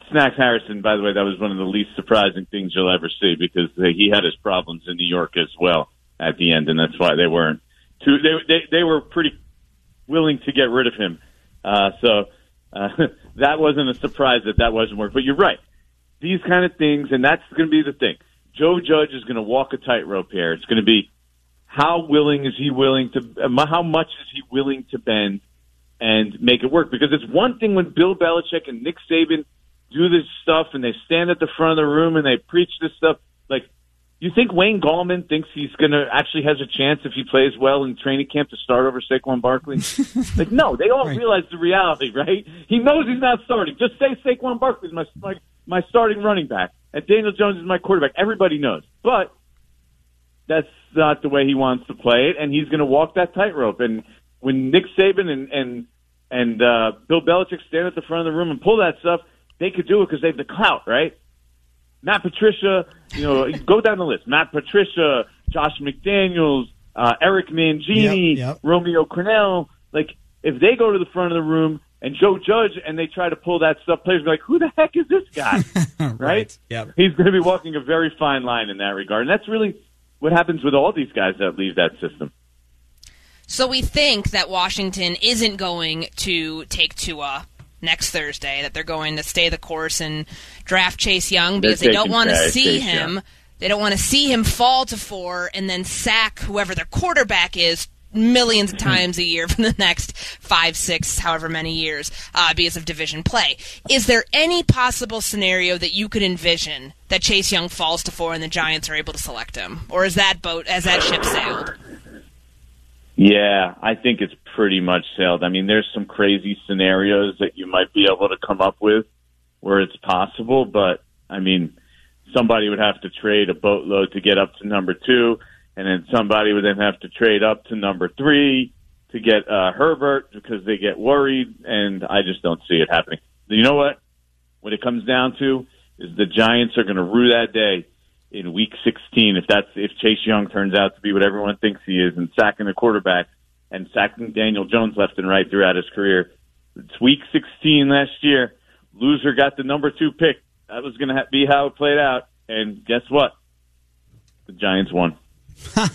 Speaker 7: Snacks Harrison, by the way, that was one of the least surprising things you'll ever see because he had his problems in New York as well at the end, and that's why they weren't too. They they, they were pretty willing to get rid of him. Uh, so uh, that wasn't a surprise that that wasn't work. But you're right. These kind of things, and that's going to be the thing. Joe Judge is going to walk a tightrope here. It's going to be how willing is he willing to, uh, how much is he willing to bend and make it work? Because it's one thing when Bill Belichick and Nick Saban do this stuff and they stand at the front of the room and they preach this stuff. Like, you think Wayne Gallman thinks he's going to actually has a chance if he plays well in training camp to start over Saquon Barkley? like, no, they all realize the reality, right? He knows he's not starting. Just say Saquon Barkley is my, my, my starting running back and Daniel Jones is my quarterback. Everybody knows. But that's not the way he wants to play it, and he's going to walk that tightrope. And when Nick Saban and and and uh, Bill Belichick stand at the front of the room and pull that stuff, they could do it because they have the clout, right? Matt Patricia, you know, go down the list. Matt Patricia, Josh McDaniels, uh, Eric Mangini,
Speaker 3: Yep, yep.
Speaker 7: Romeo Crennel. Like, if they go to the front of the room and Joe Judge and they try to pull that stuff, players are like, who the heck is this guy? right?
Speaker 3: Yep.
Speaker 7: He's going to be walking a very fine line in that regard. And that's really what happens with all these guys that leave that system.
Speaker 4: So we think that Washington isn't going to take Tua next Thursday, that they're going to stay the course and draft Chase Young because they don't want to
Speaker 7: Chase
Speaker 4: see
Speaker 7: Young.
Speaker 4: him. They don't want to see him fall to four and then sack whoever their quarterback is millions of times a year for the next five, six, however many years uh, because of division play. Is there any possible scenario that you could envision that Chase Young falls to four and the Giants are able to select him, or is that boat has that ship sailed?
Speaker 7: Yeah, I think it's pretty much sailed. I mean, there's some crazy scenarios that you might be able to come up with where it's possible, but I mean, somebody would have to trade a boatload to get up to number two, and then somebody would then have to trade up to number three to get uh, Herbert because they get worried, and I just don't see it happening. You know what? What it comes down to is the Giants are going to rue that day in week 16 if that's if Chase Young turns out to be what everyone thinks he is and sacking the quarterback and sacking Daniel Jones left and right throughout his career. It's week 16 last year. Loser got the number 2 pick. That was going to ha- be how it played out and guess what? The Giants won.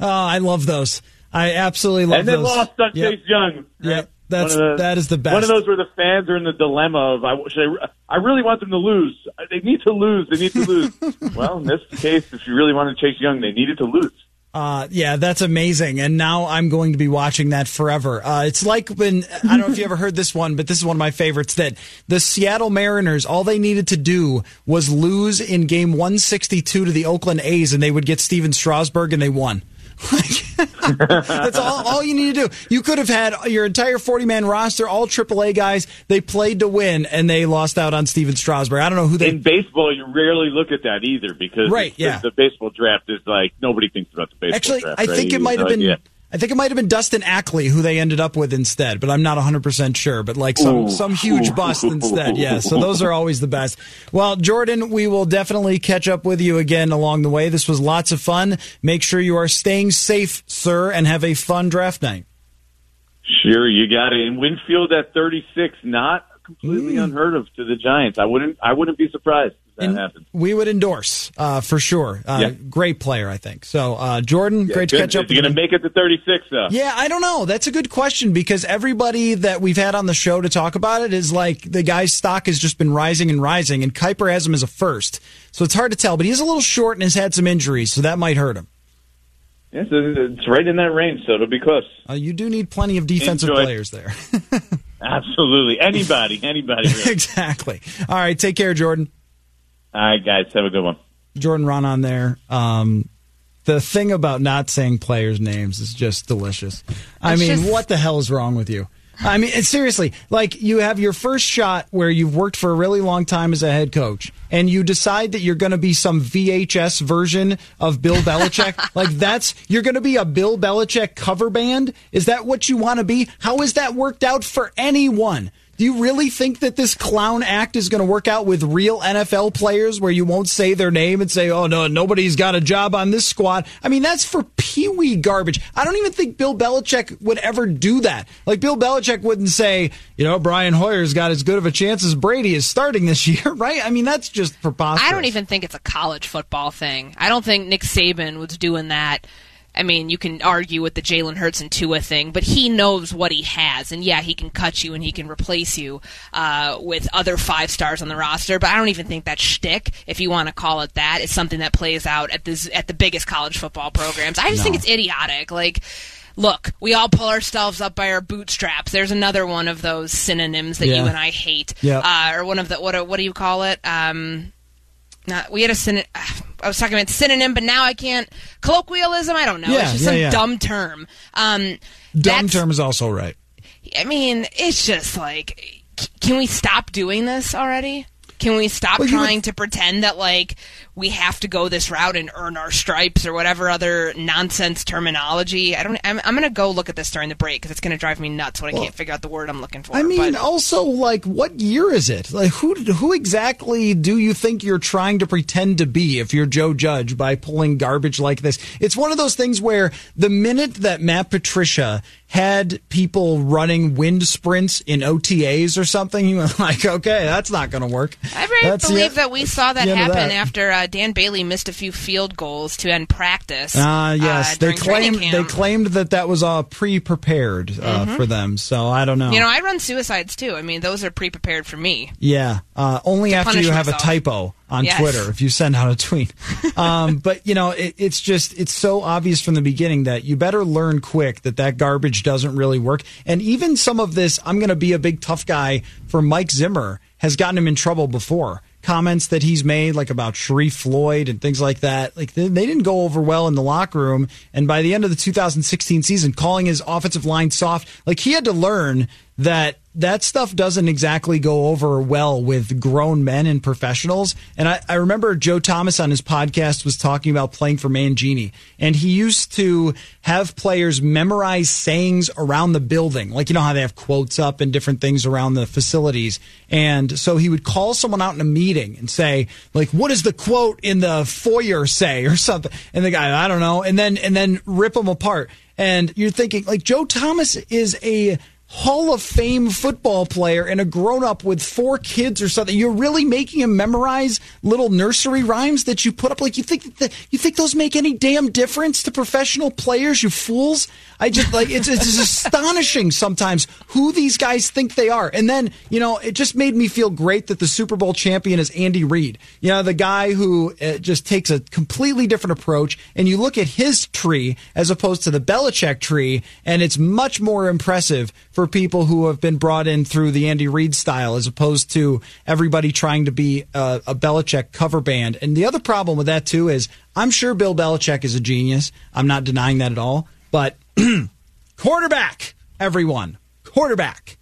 Speaker 3: Oh, I love those. I absolutely love
Speaker 7: and they
Speaker 3: those.
Speaker 7: lost on
Speaker 3: Yep.
Speaker 7: Chase Young.
Speaker 3: Yep. That's
Speaker 7: the-
Speaker 3: that is the best.
Speaker 7: One of those where the fans are in the dilemma of I should I, I really want them to lose. They need to lose. They need to lose. well, in this case, if you really want to chase Young, they needed to lose.
Speaker 3: Uh, yeah, that's amazing. And now I'm going to be watching that forever. Uh, it's like when, I don't know if you ever heard this one, but this is one of my favorites that the Seattle Mariners, all they needed to do was lose in game 162 to the Oakland A's and they would get Stephen Strasburg and they won. That's all, all you need to do. You could have had your entire 40 man roster, all AAA guys. They played to win and they lost out on Stephen Strasburg. I don't know who they.
Speaker 7: In baseball, you rarely look at that either because
Speaker 3: Right,
Speaker 7: the,
Speaker 3: yeah.
Speaker 7: the baseball draft is like nobody thinks about the baseball
Speaker 3: Actually,
Speaker 7: draft.
Speaker 3: I
Speaker 7: right?
Speaker 3: think it might have been.
Speaker 7: yeah.
Speaker 3: I think it might have been Dustin Ackley who they ended up with instead, but I'm not 100% sure. But like some,
Speaker 7: Ooh.
Speaker 3: some huge bust instead. Yeah. So those are always the best. Well, Jordan, we will definitely catch up with you again along the way. This was lots of fun. Make sure you are staying safe, sir, and have a fun draft night.
Speaker 7: Sure, you got it. And Winfield at 36, not completely
Speaker 3: Mm.
Speaker 7: unheard of to the Giants. I wouldn't. I wouldn't be surprised if that
Speaker 3: And
Speaker 7: happened.
Speaker 3: we would endorse uh, for sure. Uh,
Speaker 7: Yeah.
Speaker 3: Great player, I think. So, uh, Jordan, great to catch up.
Speaker 7: Is going to make it to 36 though?
Speaker 3: Yeah, I don't know. That's a good question because everybody that we've had on the show to talk about it is like the guy's stock has just been rising and rising, and Kiper has him as a first. So it's hard to tell, but he's a little short and has had some injuries, so that might hurt him.
Speaker 7: Yeah, it's right in that range, so it'll be close.
Speaker 3: Uh, you do need plenty of defensive
Speaker 7: Enjoy.
Speaker 3: players there.
Speaker 7: Absolutely, anybody, anybody. Really.
Speaker 3: exactly. All right, take care, Jordan.
Speaker 7: All right, guys, have a good one.
Speaker 3: Jordan Raanan there. Um, the thing about not saying players' names is just delicious. I
Speaker 4: It's
Speaker 3: mean,
Speaker 4: just-
Speaker 3: what the hell is wrong with you? I mean, it's seriously, like you have your first shot where you've worked for a really long time as a head coach, and you decide that you're going to be some VHS version of Bill Belichick. like that's you're going to be a Bill Belichick cover band. Is that what you want to be? How has that worked out for anyone? Do you really think that this clown act is going to work out with real NFL players where you won't say their name and say, oh, no, nobody's got a job on this squad? I mean, that's for peewee garbage. I don't even think Bill Belichick would ever do that. Like, Bill Belichick wouldn't say, you know, Brian Hoyer's got as good of a chance as Brady is starting this year, right? I mean, that's just preposterous.
Speaker 4: I don't even think it's a college football thing. I don't think Nick Saban was doing that. I mean, you can argue with the Jalen Hurts and Tua thing, but he knows what he has, and yeah, he can cut you and he can replace you uh, with other five stars on the roster. But I don't even think that shtick, if you want to call it that, is something that plays out at this at the biggest college football programs. I just think it's idiotic. Like. Look, we all pull ourselves up by our bootstraps. There's another one of those synonyms that you and I hate,
Speaker 3: Yeah.
Speaker 4: uh, or one of the what? What do you call it? Um, not we had a synonym. I was talking about synonym, but now I can't. Colloquialism. I don't know.
Speaker 3: Yeah,
Speaker 4: it's just
Speaker 3: yeah,
Speaker 4: some
Speaker 3: yeah.
Speaker 4: dumb term. Um,
Speaker 3: Dumb term is also right.
Speaker 4: I mean, it's just like, can we stop doing this already? Can we stop
Speaker 3: Well, you would-
Speaker 4: trying to pretend that like we have to go this route and earn our stripes or whatever other nonsense terminology? I don't. I'm, I'm going to go look at this during the break because it's going to drive me nuts when I can't figure out the word I'm looking for.
Speaker 3: I mean,
Speaker 4: but-
Speaker 3: also, like, what year is it? Like, who who exactly do you think you're trying to pretend to be if you're Joe Judge by pulling garbage like this? It's one of those things where the minute that Matt Patricia had people running wind sprints in OTAs or something, he was like, okay, that's not going to work.
Speaker 4: I really
Speaker 3: That's the-
Speaker 4: believe that we saw that
Speaker 3: the end of
Speaker 4: happen after uh, Dan Bailey missed a few field goals to end practice.
Speaker 3: Ah, yes,
Speaker 4: uh,
Speaker 3: they claimed they.
Speaker 4: Mm-hmm.
Speaker 3: claimed that that was all pre-prepared uh, for them. So I don't know.
Speaker 4: You know, I run suicides too. I mean, those are pre-prepared for me.
Speaker 3: Yeah, uh, only after you have
Speaker 4: myself.
Speaker 3: a typo on
Speaker 4: Yes.
Speaker 3: Twitter if you send out a tweet. um, but you know, it, it's just it's so obvious from the beginning that you better learn quick that that garbage doesn't really work. And even some of this, I'm going to be a big tough guy for Mike Zimmer has gotten him in trouble before. Comments that he's made, like about Sharrif Floyd and things like that, like they, they didn't go over well in the locker room. And by the end of the 2016 season, calling his offensive line soft, like he had to learn that that stuff doesn't exactly go over well with grown men and professionals. And I, I remember Joe Thomas on his podcast was talking about playing for Mangini, and he used to have players memorize sayings around the building, like you know how they have quotes up and different things around the facilities. And so he would call someone out in a meeting and say, like, "What does the quote in the foyer say?" or something. And the guy, I don't know, and then and then rip them apart. And you're thinking, like, Joe Thomas is a Hall of Fame football player and a grown up with four kids or something. You're really making him memorize little nursery rhymes that you put up. Like you think that you think those make any damn difference to professional players? You fools! I just like it's it's astonishing sometimes who these guys think they are. And then you know it just made me feel great that the Super Bowl champion is Andy Reid. You know the guy who uh, just takes a completely different approach. And you look at his tree as opposed to the Belichick tree, and it's much more impressive for people who have been brought in through the Andy Reid style as opposed to everybody trying to be a, a Belichick cover band. And the other problem with that too is I'm sure Bill Belichick is a genius. I'm not denying that at all. But quarterback, everyone, quarterback.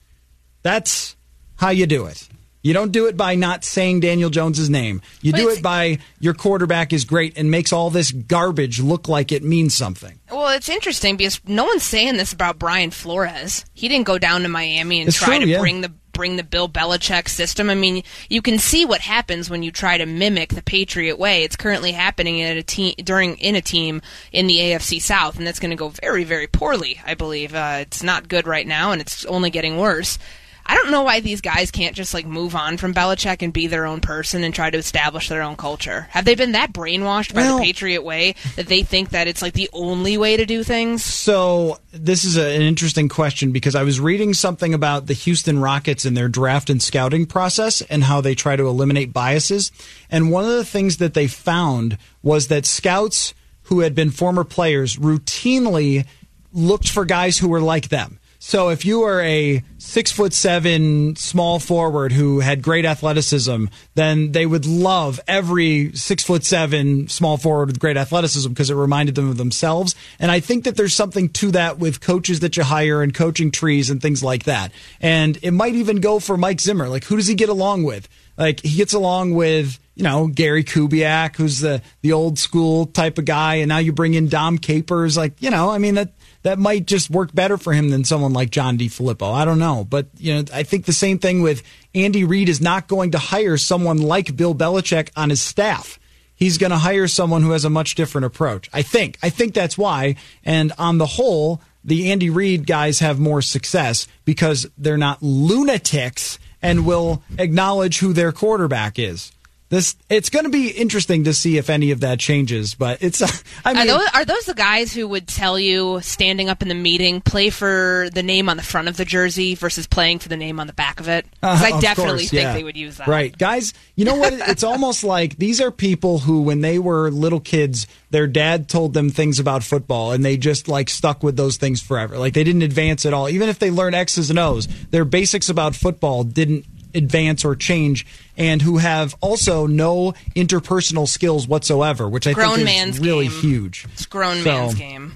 Speaker 3: That's how you do it. You don't do it by not saying Daniel Jones's name. You do it by your quarterback is great and makes all this garbage look like it means something.
Speaker 4: Well, it's interesting because no one's saying this about Brian Flores. He didn't go down to Miami and
Speaker 3: It's
Speaker 4: try
Speaker 3: true,
Speaker 4: to
Speaker 3: yeah.
Speaker 4: bring the bring the Bill Belichick system. I mean, you can see what happens when you try to mimic the Patriot way. It's currently happening in a team during in a team in the AFC South, and that's going to go very very poorly. I believe uh, it's not good right now, and it's only getting worse. I don't know why these guys can't just like move on from Belichick and be their own person and try to establish their own culture. Have they been that brainwashed by
Speaker 3: Well-
Speaker 4: the Patriot way that they think that it's like the only way to do things?
Speaker 3: So this is a, an interesting question because I was reading something about the Houston Rockets and their draft and scouting process and how they try to eliminate biases. And one of the things that they found was that scouts who had been former players routinely looked for guys who were like them. So if you are a six foot seven small forward who had great athleticism, then they would love every six foot seven small forward with great athleticism because it reminded them of themselves. And I think that there's something to that with coaches that you hire and coaching trees and things like that. And it might even go for Mike Zimmer. Like, who does he get along with? Like, he gets along with, you know, Gary Kubiak, who's the, the old school type of guy. And now you bring in Dom Capers. Like, you know, I mean, that, that might just work better for him than someone like John DeFilippo. I don't know. But, you know, I think the same thing with Andy Reid is not going to hire someone like Bill Belichick on his staff. He's going to hire someone who has a much different approach. I think. I think that's why. And on the whole, the Andy Reid guys have more success because they're not lunatics and will acknowledge who their quarterback is. This it's going to be interesting to see if any of that changes, but it's I mean
Speaker 4: Are those, are those the guys who would tell you, standing up in the meeting, play for the name on the front of the jersey versus playing for the name on the back of it?
Speaker 3: Uh,
Speaker 4: I definitely
Speaker 3: course,
Speaker 4: think
Speaker 3: yeah.
Speaker 4: they would use that.
Speaker 3: Right. Guys, you know what? It's almost like these are people who, when they were little kids, their dad told them things about football and they just like stuck with those things forever. Like they didn't advance at all. Even if they learned X's and O's, their basics about football didn't advance or change and who have also no interpersonal skills whatsoever, which I
Speaker 4: Grown
Speaker 3: think is really
Speaker 4: game.
Speaker 3: huge.
Speaker 4: It's grown
Speaker 3: So-
Speaker 4: man's game.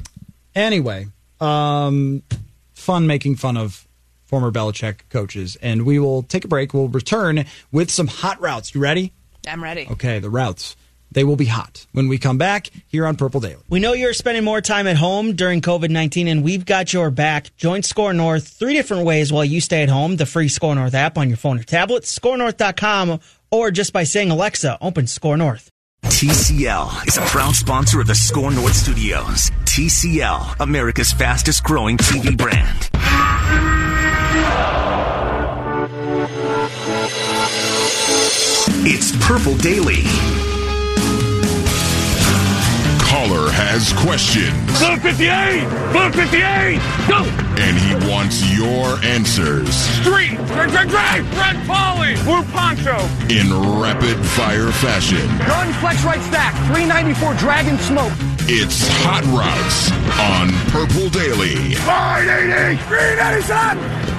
Speaker 3: Anyway, um, fun making fun of former Belichick coaches. And we will take a break. We'll return with some hot routes. You ready?
Speaker 4: I'm ready.
Speaker 3: Okay, the routes. They will be hot when we come back here on Purple Daily.
Speaker 6: We know you're spending more time at home during COVID 19, and we've got your back. Join Score North three different ways while you stay at home the free Score North app on your phone or tablet, scorenorth.com, or just by saying, Alexa, open Score North.
Speaker 1: TCL is a proud sponsor of the Score North Studios. TCL, America's fastest growing TV brand. It's Purple Daily.
Speaker 8: Caller has questions.
Speaker 9: Blue 58! Blue 58! Go!
Speaker 8: And he wants your answers
Speaker 9: Street! Drag, drag, drag! Red Polly! Blue Poncho!
Speaker 8: in rapid fire fashion.
Speaker 9: Gun flex right stack! 394 Dragon Smoke!
Speaker 8: It's Hot Routes on Purple Daily.
Speaker 9: 580! Green Edison!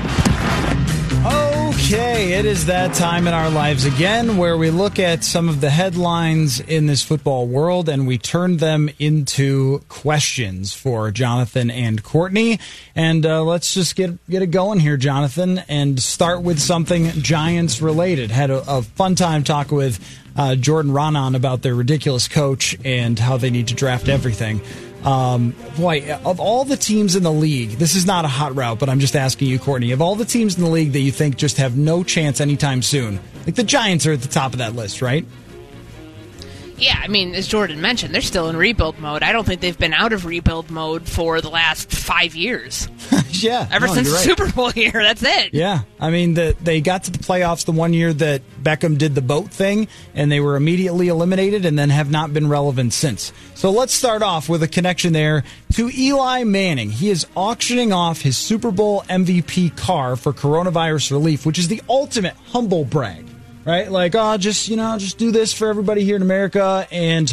Speaker 3: Okay, it is that time in our lives again where we look at some of the headlines in this football world and we turn them into questions for Jonathan and Courtney. And uh, let's just get get it going here, Jonathan, and start with something Giants related. Had a, a fun time talking with uh, Jordan Raanan about their ridiculous coach and how they need to draft everything. Um, boy, of all the teams in the league, this is not a hot route, but I'm just asking you, Courtney, of all the teams in the league that you think just have no chance anytime soon, like the Giants are at the top of that list, right?
Speaker 4: Yeah, I mean, as Jordan mentioned, they're still in rebuild mode. I don't think they've been out of rebuild mode for the last five years.
Speaker 3: yeah.
Speaker 4: Ever
Speaker 3: no,
Speaker 4: since
Speaker 3: right.
Speaker 4: Super Bowl year, that's it.
Speaker 3: Yeah, I mean, the, they got to the playoffs the one year that Beckham did the boat thing, and they were immediately eliminated, and then have not been relevant since. So let's start off with a connection there to Eli Manning. He is auctioning off his Super Bowl MVP car for coronavirus relief, which is the ultimate humble brag, right? Like, oh, just you know, just do this for everybody here in America, and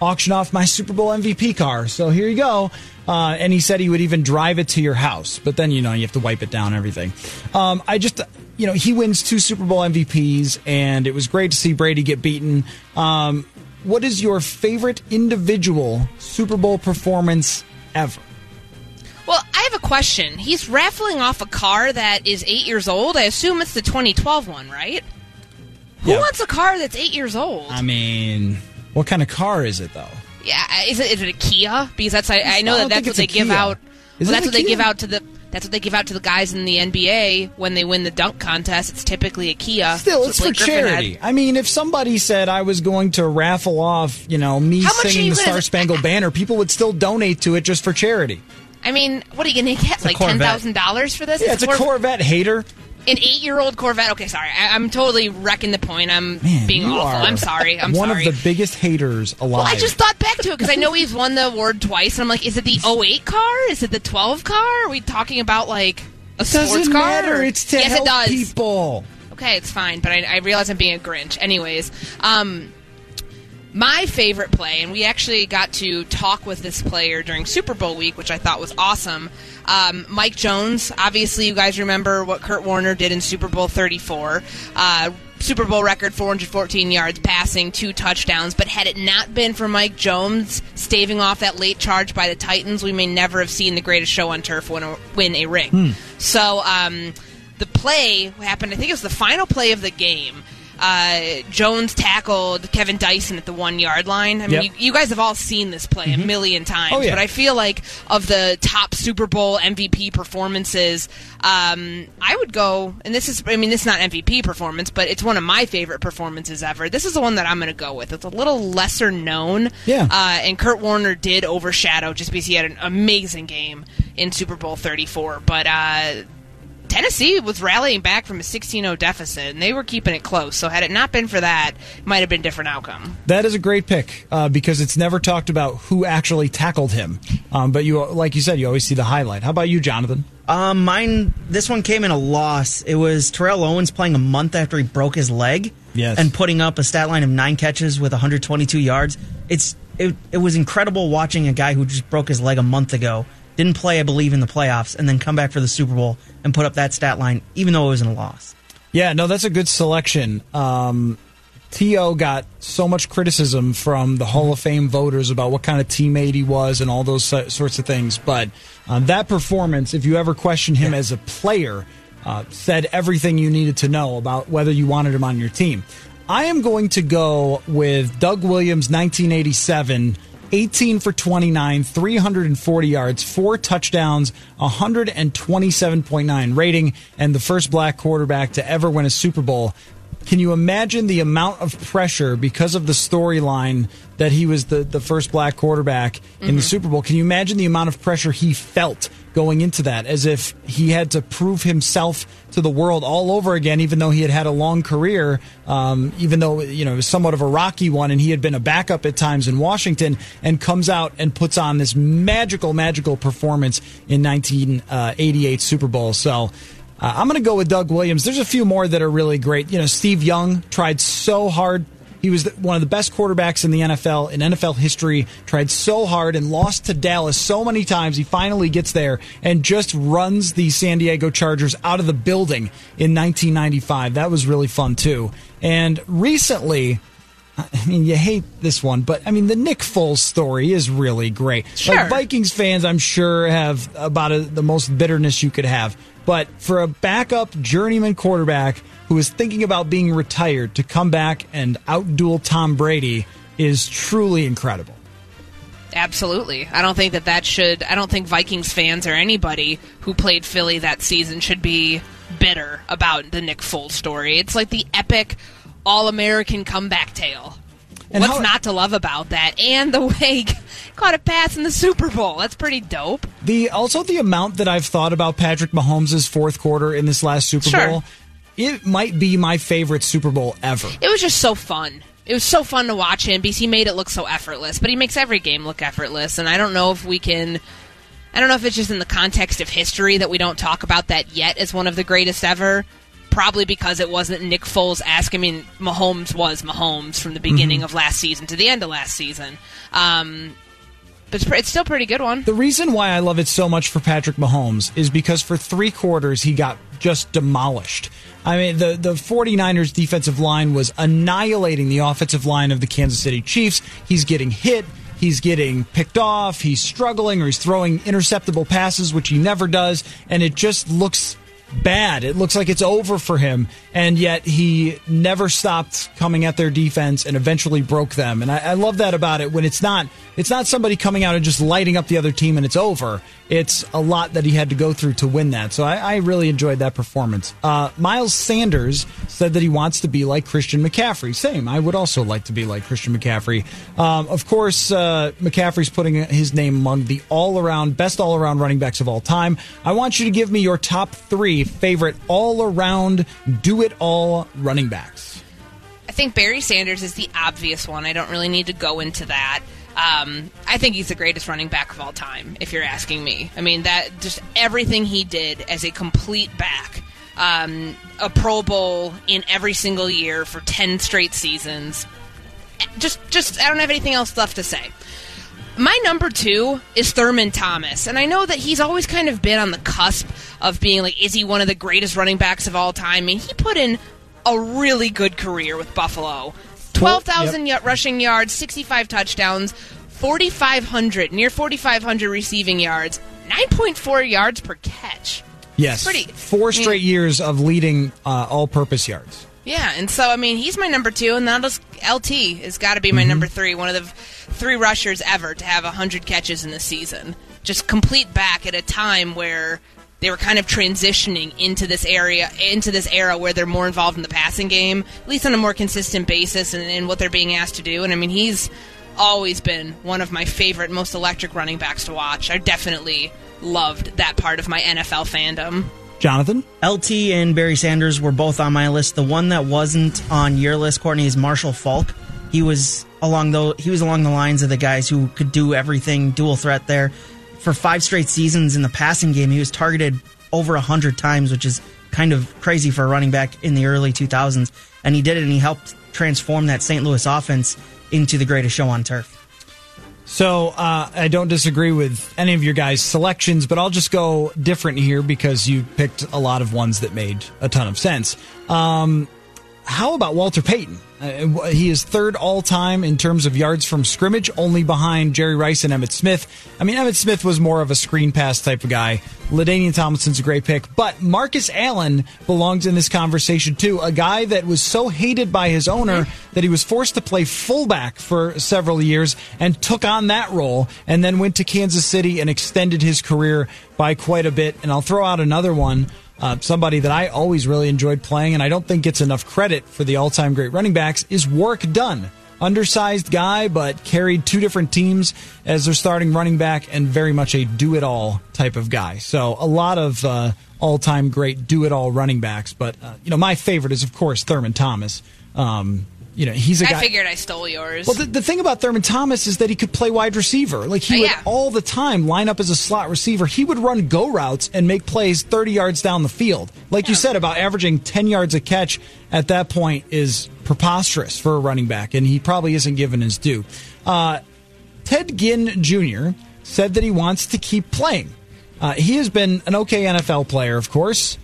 Speaker 3: auction off my Super Bowl MVP car. So here you go. Uh, and he said he would even drive it to your house, but then you know you have to wipe it down and everything. Um, I just, you know, he wins two Super Bowl MVPs, and it was great to see Brady get beaten. Um, what is your favorite individual Super Bowl performance ever?
Speaker 4: Well, I have a question. He's raffling off a car that is eight years old. I assume it's the 2012 one, right? Who
Speaker 3: Yeah.
Speaker 4: wants a car that's eight years old?
Speaker 3: I mean, what kind of car is it though?
Speaker 4: yeah, is it, is it a Kia? Because that's I, I know
Speaker 3: I
Speaker 4: that that's what they give
Speaker 3: Kia.
Speaker 4: out. Well, that's what they give out to the. That's what they give out to the guys in the NBA when they win the dunk contest. It's typically a Kia.
Speaker 3: Still, it's for
Speaker 4: Griffin had.
Speaker 3: charity. I mean, if somebody said I was going to raffle off, you know, me singing the Star Spangled Banner, people would still donate to it just for charity.
Speaker 4: I mean, what are you going to get?
Speaker 3: a
Speaker 4: Like ten thousand dollars for this?
Speaker 3: Yeah, it's a
Speaker 4: Cor-
Speaker 3: Corvette hater.
Speaker 4: An eight-year-old Corvette. Okay, sorry, I, I'm totally wrecking the point. I'm being
Speaker 3: You
Speaker 4: awful. I'm sorry. I'm
Speaker 3: one
Speaker 4: sorry.
Speaker 3: of the biggest haters alive.
Speaker 4: Well, I just thought back to it because I know he's won the award twice, and I'm like, is it the 08 car? Is it the 12 car? Are we talking about like a
Speaker 3: It
Speaker 4: sports car?
Speaker 3: matter.
Speaker 4: or-
Speaker 3: It's to
Speaker 4: yes,
Speaker 3: help
Speaker 4: it does.
Speaker 3: people.
Speaker 4: Okay, it's fine, but I, I realize I'm being a Grinch. Anyways, um, my favorite play, and we actually got to talk with this player during Super Bowl week, which I thought was awesome. Um, Mike Jones, obviously, you guys remember what Kurt Warner did in Super Bowl 34. Uh, Super Bowl record 414 yards passing, two touchdowns. But had it not been for Mike Jones staving off that late charge by the Titans, we may never have seen the greatest show on turf win a, win a ring.
Speaker 3: Hmm.
Speaker 4: So um, the play happened, I think it was the final play of the game. Uh, Jones tackled Kevin Dyson at the one yard line. I mean,
Speaker 3: Yep.
Speaker 4: you, you guys have all seen this play a million times,
Speaker 3: Oh, yeah.
Speaker 4: but I feel like of the top Super Bowl MVP performances, um, I would go, and this is, I mean, this is not MVP performance, but it's one of my favorite performances ever. This is the one that I'm going to go with. It's a little lesser known.
Speaker 3: Yeah.
Speaker 4: Uh, and Kurt Warner did overshadow just because he had an amazing game in Super Bowl 34. But, uh, Tennessee was rallying back from a 16-0 deficit, and they were keeping it close. So had it not been for that, it might have been a different outcome.
Speaker 3: That is a great pick uh, because it's never talked about who actually tackled him. Um, but you, like you said, you always see the highlight. How about you, Jonathan?
Speaker 6: Um, mine. This one came in a loss. It was Terrell Owens playing a month after he broke his leg.
Speaker 3: Yes.
Speaker 6: And putting up a stat line of nine catches with 122 yards. It's it, it was incredible watching a guy who just broke his leg a month ago, didn't play, I believe, in the playoffs, and then come back for the Super Bowl and put up that stat line, even though it was in a loss.
Speaker 3: Yeah, no, that's a good selection. Um, T.O. got so much criticism from the Hall of Fame voters about what kind of teammate he was and all those sorts of things. But uh, that performance, if you ever question him as a player, uh, said everything you needed to know about whether you wanted him on your team. I am going to go with Doug Williams, 1987. 18 for 29, 340 yards, four touchdowns, 127.9 rating, and the first black quarterback to ever win a Super Bowl. Can you imagine the amount of pressure because of the storyline that he was the, the first black quarterback in the mm-hmm. Super Bowl? Can you imagine the amount of pressure he felt going into that as if he had to prove himself to the world all over again, even though he had had a long career, um, even though, you know, it was somewhat of a rocky one and he had been a backup at times in Washington and comes out and puts on this magical, magical performance in 1988 Super Bowl. So, uh, I'm going to go with Doug Williams. There's a few more that are really great. You know, Steve Young tried so hard. He was one of the best quarterbacks in the NFL, in NFL history, tried so hard and lost to Dallas so many times. He finally gets there and just runs the San Diego Chargers out of the building in 1995. That was really fun, too. And recently, I mean, you hate this one, but I mean, the Nick Foles story is really great.
Speaker 4: Sure.
Speaker 3: Like Vikings fans, I'm sure have about a, the most bitterness you could have. But for a backup journeyman quarterback who is thinking about being retired to come back and outduel Tom Brady is truly incredible.
Speaker 4: Absolutely. I don't think that that should. I don't think Vikings fans or anybody who played Philly that season should be bitter about the Nick Foles story. It's like the epic all American comeback tale.
Speaker 3: And
Speaker 4: What's
Speaker 3: how-
Speaker 4: not to love about that? And the way he caught a pass in the Super Bowl. That's pretty dope.
Speaker 3: The also the amount that I've thought about Patrick Mahomes' fourth quarter in this last Super
Speaker 4: Sure.
Speaker 3: Bowl, it might be my favorite Super Bowl ever.
Speaker 4: It was just so fun. It was so fun to watch him because he made it look so effortless. But he makes every game look effortless, and I don't know if we can. I don't know if it's just in the context of history that we don't talk about that yet as one of the greatest ever. Probably because it wasn't Nick Foles ask. I mean, Mahomes was Mahomes from the beginning of last season to the end of last season. Um, but it's, it's still a pretty good one.
Speaker 3: The reason why I love it so much for Patrick Mahomes is because for three quarters he got just demolished. I mean, the, the 49ers defensive line was annihilating the offensive line of the Kansas City Chiefs. He's getting hit. He's getting picked off. He's struggling or he's throwing interceptable passes, which he never does. And it just looks bad. It looks like it's over for him, and yet he never stopped coming at their defense and eventually broke them. And I, I love that about it when it's not it's not somebody coming out and just lighting up the other team and it's over. It's a lot that he had to go through to win that. So I, I really enjoyed that performance. Uh, Miles Sanders said that he wants to be like Christian McCaffrey. Same. I would also like to be like Christian McCaffrey. Um, of course, uh, McCaffrey's putting his name among the all around best all around running backs of all time. I want you to give me your top three favorite all around do it all running backs.
Speaker 4: I think Barry Sanders is the obvious one. I don't really need to go into that. Um, I think he's the greatest running back of all time, if you're asking me. I mean, that just everything he did as a complete back, um, a Pro Bowl in every single year for ten straight seasons. Just, just I don't have anything else left to say. My number two is Thurman Thomas, and I know that he's always kind of been on the cusp of being like, is he one of the greatest running backs of all time? I mean, he put in a really good career with Buffalo. 12,000 yep. rushing yards, 65 touchdowns, 4,500, near 4,500 receiving yards, 9.4 yards per catch.
Speaker 3: Yes. Pretty, Four straight I mean, years of leading uh, all purpose yards.
Speaker 4: Yeah, and so, I mean, he's my number two, and that is LT has got to be my mm-hmm. number three, one of the three rushers ever to have 100 catches in the season. Just complete back at a time where they were kind of transitioning into this area into this era where they're more involved in the passing game, at least on a more consistent basis and in what they're being asked to do. And I mean, he's always been one of my favorite, most electric running backs to watch. I definitely loved that part of my NFL fandom.
Speaker 3: Jonathan?
Speaker 6: LT and Barry Sanders were both on my list. The one that wasn't on your list, Courtney, is Marshall Faulk. He was along the he was along the lines of the guys who could do everything, dual threat there for five straight seasons in the passing game. He was targeted over 100 times, which is kind of crazy for a running back in the early 2000s. And he did it, and he helped transform that St. Louis offense into the greatest show on turf.
Speaker 3: So uh, I don't disagree with any of your guys' selections, but I'll just go different here because you picked a lot of ones that made a ton of sense. Um, how about Walter Payton? Uh, he is third all time in terms of yards from scrimmage, only behind Jerry Rice and Emmitt Smith. I mean, Emmitt Smith was more of a screen pass type of guy. LaDainian Tomlinson's a great pick, but Marcus Allen belongs in this conversation too. A guy that was so hated by his owner that he was forced to play fullback for several years and took on that role, and then went to Kansas City and extended his career by quite a bit. And I'll throw out another one. Uh, somebody that I always really enjoyed playing, and I don't think gets enough credit for the all time great running backs, is Warrick Dunn. Undersized guy, but carried two different teams as their starting running back, and very much a do it all type of guy. So a lot of uh, all time great do it all running backs, but uh, you know my favorite is of course Thurman Thomas. Um, you know, he's a guy.
Speaker 4: I figured I stole yours.
Speaker 3: Well, the, the thing about Thurman Thomas is that he could play wide receiver. Like he oh, would yeah. all the time line up as a slot receiver. He would run go routes and make plays 30 yards down the field. Like yeah. you said about averaging 10 yards a catch at that point is preposterous for a running back, and he probably isn't given his due. Uh, Ted Ginn Jr. said that he wants to keep playing. Uh, he has been an okay NFL player, of course.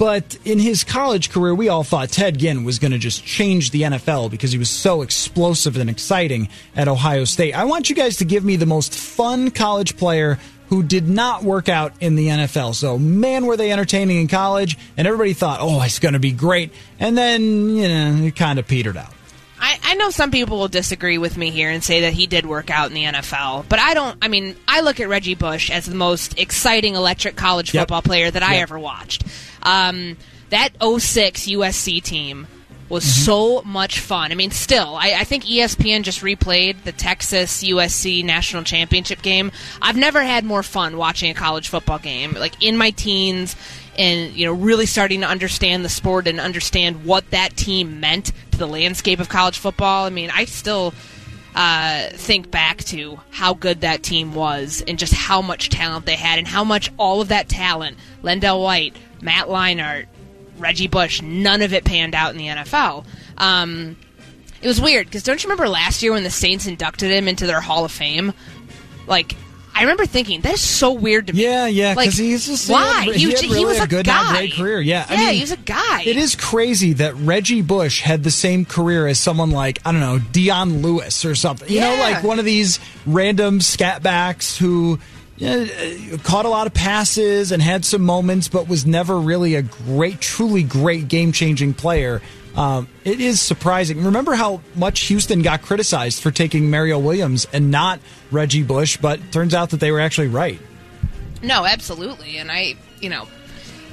Speaker 3: But in his college career, we all thought Ted Ginn was going to just change the NFL because he was so explosive and exciting at Ohio State. I want you guys to give me the most fun college player who did not work out in the NFL. So, man, were they entertaining in college, and everybody thought, oh, it's going to be great. And then, you know, it kind of petered out.
Speaker 4: I, I know some people will disagree with me here and say that he did work out in the NFL, but I don't. I mean, I look at Reggie Bush as the most exciting electric college football yep. player that I ever watched. Um, that 06 USC team was mm-hmm. so much fun. I mean, still, I, I, think ESPN just replayed the Texas USC national championship game. I've never had more fun watching a college football game. Like in my teens, and you know, really starting to understand the sport and understand what that team meant to the landscape of college football. I mean, I still. Uh, think back to how good that team was and just how much talent they had and how much all of that talent, LenDale White, Matt Leinart, Reggie Bush, none of it panned out in the NFL. Um, it was weird because don't you remember last year when the Saints inducted him into their Hall of Fame? Like, I remember thinking that is so weird to me.
Speaker 3: Yeah, yeah, because like, he's just why he, had, he, he, really was a good, guy. great career. Yeah,
Speaker 4: yeah, I mean, he was a guy.
Speaker 3: It is crazy that Reggie Bush had the same career as someone like I don't know Dion Lewis or something. You yeah. know, like one of these random scatbacks who uh, caught a lot of passes and had some moments, but was never really a great, truly great game changing player. Um, it is surprising. Remember how much Houston got criticized for taking Mario Williams and not Reggie Bush, but turns out that they were actually right.
Speaker 4: No, absolutely. And I, you know,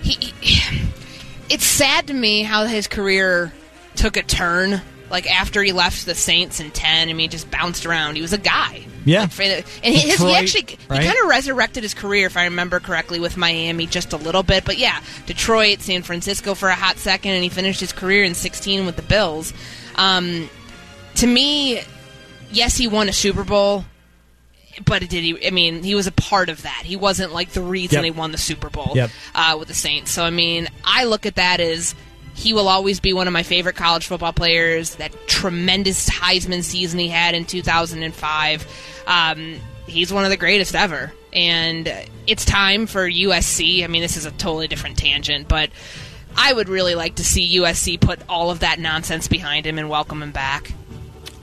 Speaker 4: he, he it's sad to me how his career took a turn. Like after he left the Saints in ten, I mean, he just bounced around. He was a guy.
Speaker 3: Yeah.
Speaker 4: Like, and he, his, he actually
Speaker 3: right?
Speaker 4: he kind of resurrected his career, if I remember correctly, with Miami just a little bit. But yeah, Detroit, San Francisco for a hot second, and he finished his career in sixteen with the Bills. Um, to me, yes, he won a Super Bowl. But did he? I mean, he was a part of that. He wasn't like the reason
Speaker 3: Yep.
Speaker 4: they won the Super Bowl
Speaker 3: Yep.
Speaker 4: uh, with the Saints. So I mean, I look at that as he will always be one of my favorite college football players. That tremendous Heisman season he had in 2005. Um, he's one of the greatest ever, and it's time for USC. I mean, this is a totally different tangent, but I would really like to see USC put all of that nonsense behind him and welcome him back.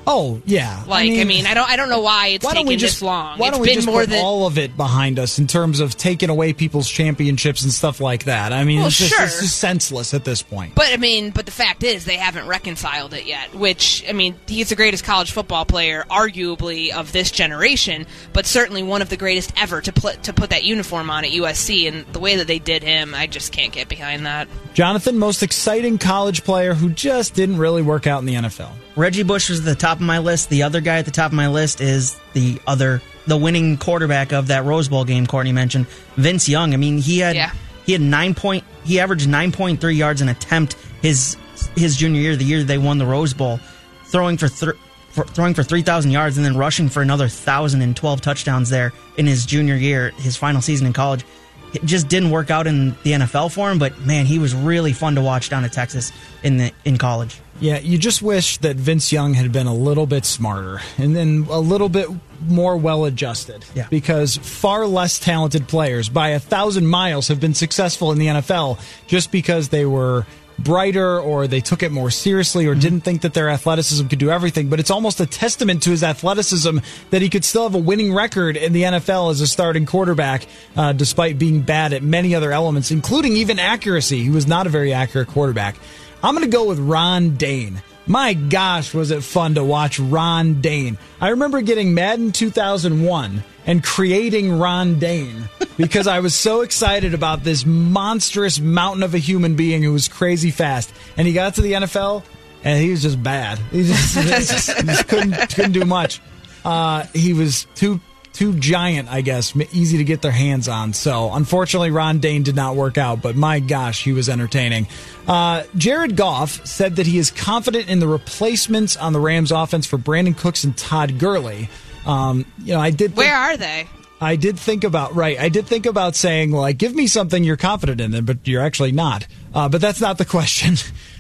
Speaker 3: Oh yeah,
Speaker 4: Like, I mean, I, don't, I don't know why it's
Speaker 3: why
Speaker 4: taken
Speaker 3: we just
Speaker 4: this long.
Speaker 3: Why don't we
Speaker 4: been
Speaker 3: just
Speaker 4: more
Speaker 3: put
Speaker 4: than
Speaker 3: all of it behind us in terms of taking away people's championships and stuff like that? I mean,
Speaker 4: Well,
Speaker 3: it's, just,
Speaker 4: sure.
Speaker 3: it's just senseless at this point.
Speaker 4: But I mean, but the fact is, they haven't reconciled it yet. Which I mean, he's the greatest college football player, arguably of this generation, but certainly one of the greatest ever to put to put that uniform on at USC. And the way that they did him, I just can't get behind that.
Speaker 3: Jonathan, most exciting college player who just didn't really work out in the NFL.
Speaker 6: Reggie Bush was at the top of my list. The other guy at the top of my list is the other, the winning quarterback of that Rose Bowl game. Courtney mentioned Vince Young. I mean, he had
Speaker 4: Yeah.
Speaker 6: he had nine point, he averaged nine point three yards an attempt his his junior year, the year they won the Rose Bowl, throwing for, thr for throwing for three thousand yards and then rushing for another thousand and twelve touchdowns there in his junior year, his final season in college. It just didn't work out in the NFL for him, but man, he was really fun to watch down at Texas in the in college.
Speaker 3: Yeah, you just wish that Vince Young had been a little bit smarter and then a little bit more well adjusted.
Speaker 6: Yeah.
Speaker 3: Because far less talented players by a thousand miles have been successful in the NFL just because they were brighter or they took it more seriously or didn't think that their athleticism could do everything. But it's almost a testament to his athleticism that he could still have a winning record in the NFL as a starting quarterback, uh, despite being bad at many other elements, including even accuracy. He was not a very accurate quarterback. I'm going to go with Ron Dayne. My gosh, was it fun to watch Ron Dayne. I remember getting Madden 2001 and creating Ron Dayne because I was so excited about this monstrous mountain of a human being who was crazy fast. And he got to the NFL and he was just bad. He just, he just- he just couldn't, couldn't do much. Uh, he was too too giant, I guess, easy to get their hands on. So, unfortunately, Ron Dayne did not work out, but my gosh, he was entertaining. Uh, Jared Goff said that he is confident in the replacements on the Rams offense for Brandin Cooks and Todd Gurley. Um, you know, I did. Think,
Speaker 4: Where are they?
Speaker 3: I did think about right. I did think about saying like, give me something you're confident in, but you're actually not. Uh, but that's not the question.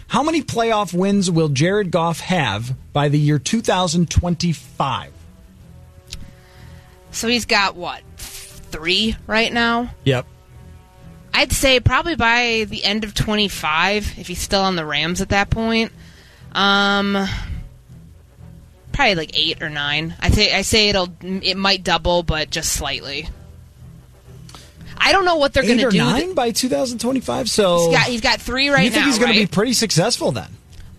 Speaker 3: How many playoff wins will Jared Goff have by the year 2025?
Speaker 4: So he's got what three right now?
Speaker 3: Yep.
Speaker 4: I'd say probably by the end of 25, if he's still on the Rams at that point. Um, probably like eight or nine. I say I say it'll it might double, but just slightly. I don't know what they're going
Speaker 3: Eight
Speaker 4: to
Speaker 3: or
Speaker 4: do.
Speaker 3: nine by 2025. So
Speaker 4: He's got he's got three right now.
Speaker 3: you think he's going to be pretty successful then?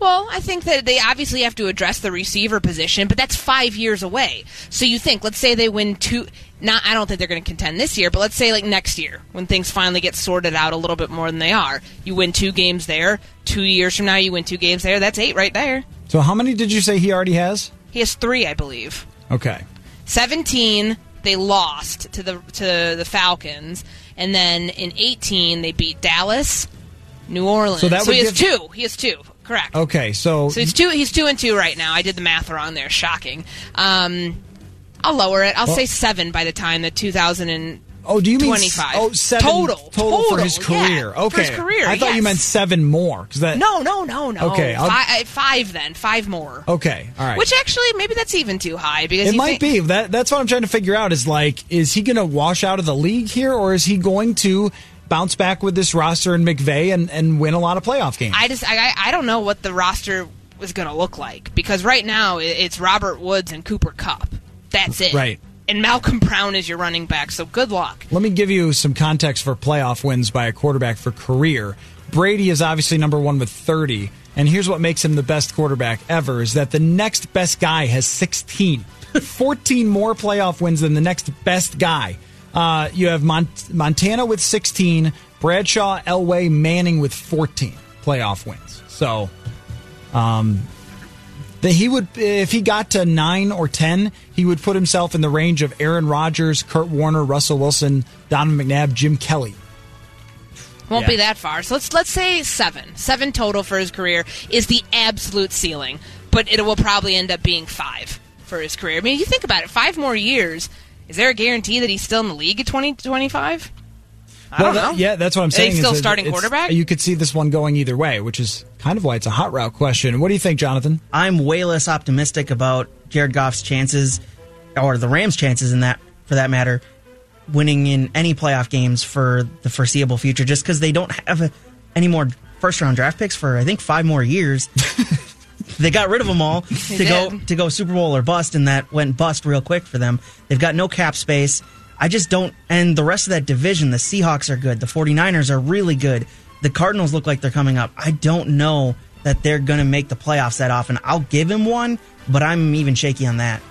Speaker 4: Well, I think that they obviously have to address the receiver position, but that's five years away. So you think, let's say they win two. Not, I don't think they're going to contend this year, but let's say like next year when things finally get sorted out a little bit more than they are. You win two games there. Two years from now, you win two games there. That's eight right there.
Speaker 3: So how many did you say he already has?
Speaker 4: He has three, I believe.
Speaker 3: Okay.
Speaker 4: Seventeen, they lost to the to the Falcons, and then in eighteen they beat Dallas, New Orleans.
Speaker 3: So that would
Speaker 4: he has two. He has two. Correct.
Speaker 3: Okay. So,
Speaker 4: So he's two. He's two and two right now. I did the math wrong there. Shocking. Um, I'll lower it. I'll
Speaker 3: Well-
Speaker 4: say seven by the time the 2000 and
Speaker 3: oh, do you mean
Speaker 4: 25.
Speaker 3: Oh, seven
Speaker 4: total
Speaker 3: total, for his
Speaker 4: total, yeah,
Speaker 3: career?
Speaker 4: for
Speaker 3: okay.
Speaker 4: his career,
Speaker 3: I thought you meant seven more that.
Speaker 4: no, no, no, no.
Speaker 3: Okay, I'll-
Speaker 4: Fi- uh, five then. Five more.
Speaker 3: Okay. All right.
Speaker 4: Which actually, maybe that's even too high because
Speaker 3: it might
Speaker 4: think-
Speaker 3: be that. That's what I'm trying to figure out. Is like, is he going to wash out of the league here, or is he going to bounce back with this roster and McVay and, and win a lot of playoff games?
Speaker 4: I just, I, I- don't know what the roster is going to look like because right now it's Robert Woods and Cooper Kupp. That's it.
Speaker 3: Right.
Speaker 4: and Malcolm Brown is your running back. So good luck.
Speaker 3: Let me give you some context for playoff wins by a quarterback for career. Brady is obviously number one with 30. And here's what makes him the best quarterback ever is that the next best guy has 16. 14 more playoff wins than the next best guy. Uh, you have Mont- Montana with 16, Bradshaw, Elway, Manning with 14 playoff wins. So, um, that he would, if he got to nine or 10, he would put himself in the range of Aaron Rodgers, Kurt Warner, Russell Wilson, Donovan McNabb, Jim Kelly.
Speaker 4: Won't
Speaker 3: Yeah.
Speaker 4: be that far. So let's let's say seven. Seven total for his career is the absolute ceiling, but it will probably end up being five for his career. I mean, you think about it, five more years. Is there a guarantee that he's still in the league at 2025? I
Speaker 3: Well,
Speaker 4: don't
Speaker 3: that-
Speaker 4: know.
Speaker 3: yeah, that's what I'm
Speaker 4: Is he
Speaker 3: saying. is
Speaker 4: still
Speaker 3: that
Speaker 4: starting
Speaker 3: it's-
Speaker 4: quarterback?
Speaker 3: You could see this one going either way, which is kind of why it's a hot route question. What do you think, Jonathan?
Speaker 6: I'm way less optimistic about Jared Goff's chances, or the Rams' chances in that, for that matter, winning in any playoff games for the foreseeable future. Just because they don't have a, any more first round draft picks for I think five more years. they got rid of them all to
Speaker 4: They
Speaker 6: go to go Super Bowl or bust, and that went bust real quick for them. They've got no cap space. I just don't. And the rest of that division, the Seahawks are good. The 49ers are really good. The Cardinals look like they're coming up. I don't know that they're going to make the playoffs that often. I'll give him one, but I'm even shaky on that.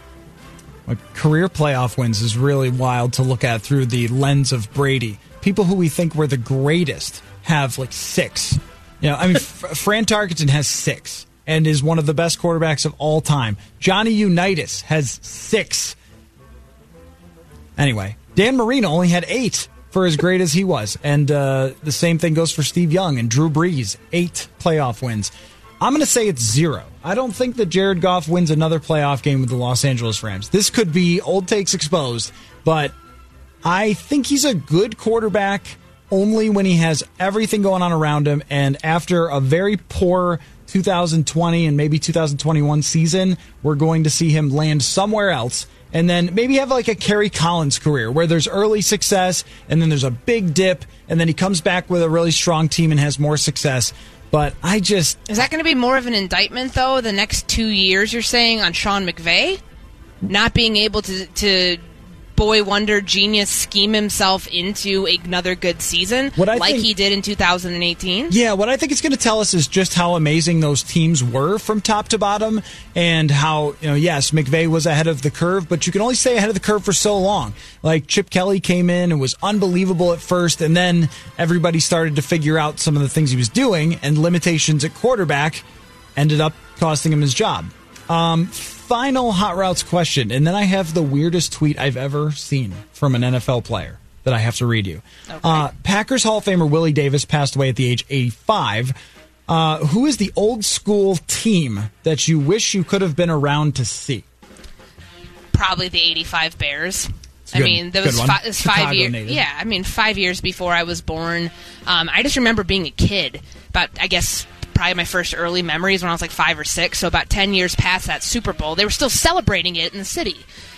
Speaker 3: Like career playoff wins is really wild to look at through the lens of Brady. People who we think were the greatest have like six. You know, I mean, Fran Tarkenton has six and is one of the best quarterbacks of all time. Johnny Unitas has six. Anyway, Dan Marino only had eight for as great as he was. And uh, the same thing goes for Steve Young and Drew Brees, eight playoff wins. I'm going to say it's zero. I don't think that Jared Goff wins another playoff game with the Los Angeles Rams. This could be old takes exposed, but I think he's a good quarterback only when he has everything going on around him. And after a very poor 2020 and maybe 2021 season, we're going to see him land somewhere else. And then maybe have like a Kerry Collins career where there's early success and then there's a big dip and then he comes back with a really strong team and has more success. But I just
Speaker 4: Is that going to be more of an indictment, though, the next two years, you're saying, on Sean McVay? Not being able to, to boy wonder genius scheme himself into another good season
Speaker 3: What I
Speaker 4: like
Speaker 3: think-
Speaker 4: he did in 2018?
Speaker 3: Yeah, what I think it's going to tell us is just how amazing those teams were from top to bottom, and how you know, yes, McVay was ahead of the curve, but you can only stay ahead of the curve for so long. Like Chip Kelly came in and was unbelievable at first, and then everybody started to figure out some of the things he was doing, and limitations at quarterback ended up costing him his job. Um, final hot routes question, and then I have the weirdest tweet I've ever seen from an NFL player that I have to read you. Uh, Packers Hall of Famer Willie Davis passed away at the age 85. Uh, who is the old school team that you wish you could have been around to see?
Speaker 4: Probably the 85 Bears. I
Speaker 3: good-
Speaker 4: mean, that was, fi- was five years. Yeah, I mean, five years before I was born. Um, I just remember being a kid. About, I guess, probably my first early memories when I was like five or six. So about ten years past that Super Bowl, they were still celebrating it in the city.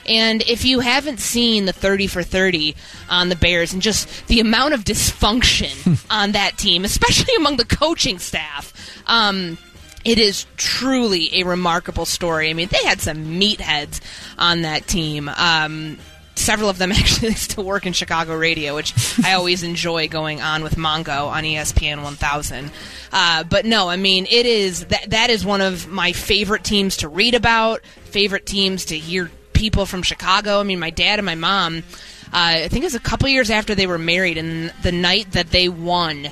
Speaker 4: And if you haven't seen the 30 for 30 on the Bears and just the amount of dysfunction on that team, especially among the coaching staff, um, it is truly a remarkable story. I mean, they had some meatheads on that team. Um, several of them actually still work in Chicago radio, which I always enjoy going on with Mongo on ESPN 1000. Uh, but no, I mean, it is that that is one of my favorite teams to read about, favorite teams to hear people from Chicago. I mean, my dad and my mom. Uh, I think it was a couple years after they were married, and the night that they won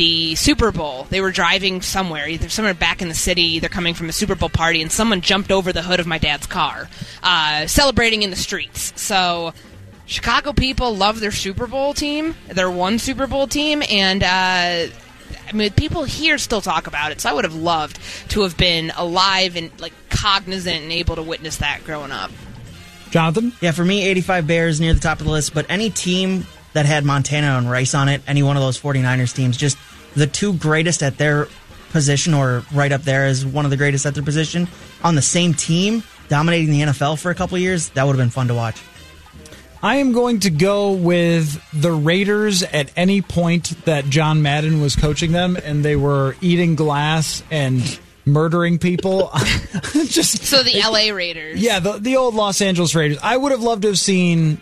Speaker 4: the Super Bowl. They were driving somewhere, either somewhere back in the city. They're coming from a Super Bowl party, and someone jumped over the hood of my dad's car, uh, celebrating in the streets. So, Chicago people love their Super Bowl team, their one Super Bowl team, and uh, I mean, people here still talk about it. So, I would have loved to have been alive and like cognizant and able to witness that growing up.
Speaker 3: Jonathan?
Speaker 6: Yeah, for me, 85 Bears near the top of the list, but any team that had Montana and Rice on it, any one of those 49ers teams, just the two greatest at their position or right up there as one of the greatest at their position on the same team, dominating the NFL for a couple years, that would have been fun to watch.
Speaker 3: I am going to go with the Raiders at any point that John Madden was coaching them and they were eating glass and murdering people. Just
Speaker 4: So the LA Raiders.
Speaker 3: yeah, the the old Los Angeles Raiders. I would have loved to have seen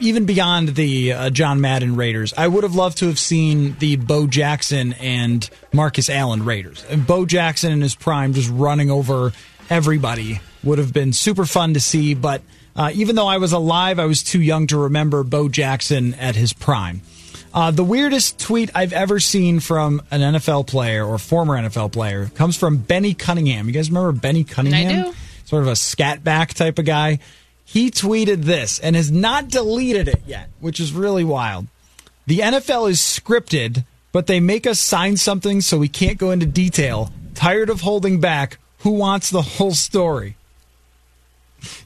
Speaker 3: even beyond the uh, John Madden Raiders. I would have loved to have seen the Bo Jackson and Marcus Allen Raiders. And Bo Jackson in his prime just running over everybody would have been super fun to see, but uh, even though I was alive, I was too young to remember Bo Jackson at his prime. Uh, the weirdest tweet I've ever seen from an NFL player or former NFL player comes from Benny Cunningham. You guys remember Benny Cunningham?
Speaker 4: I do.
Speaker 3: Sort of a scat back type of guy. He tweeted this and has not deleted it yet, which is really wild. The NFL is scripted, but they make us sign something so we can't go into detail. Tired of holding back. Who wants the whole story?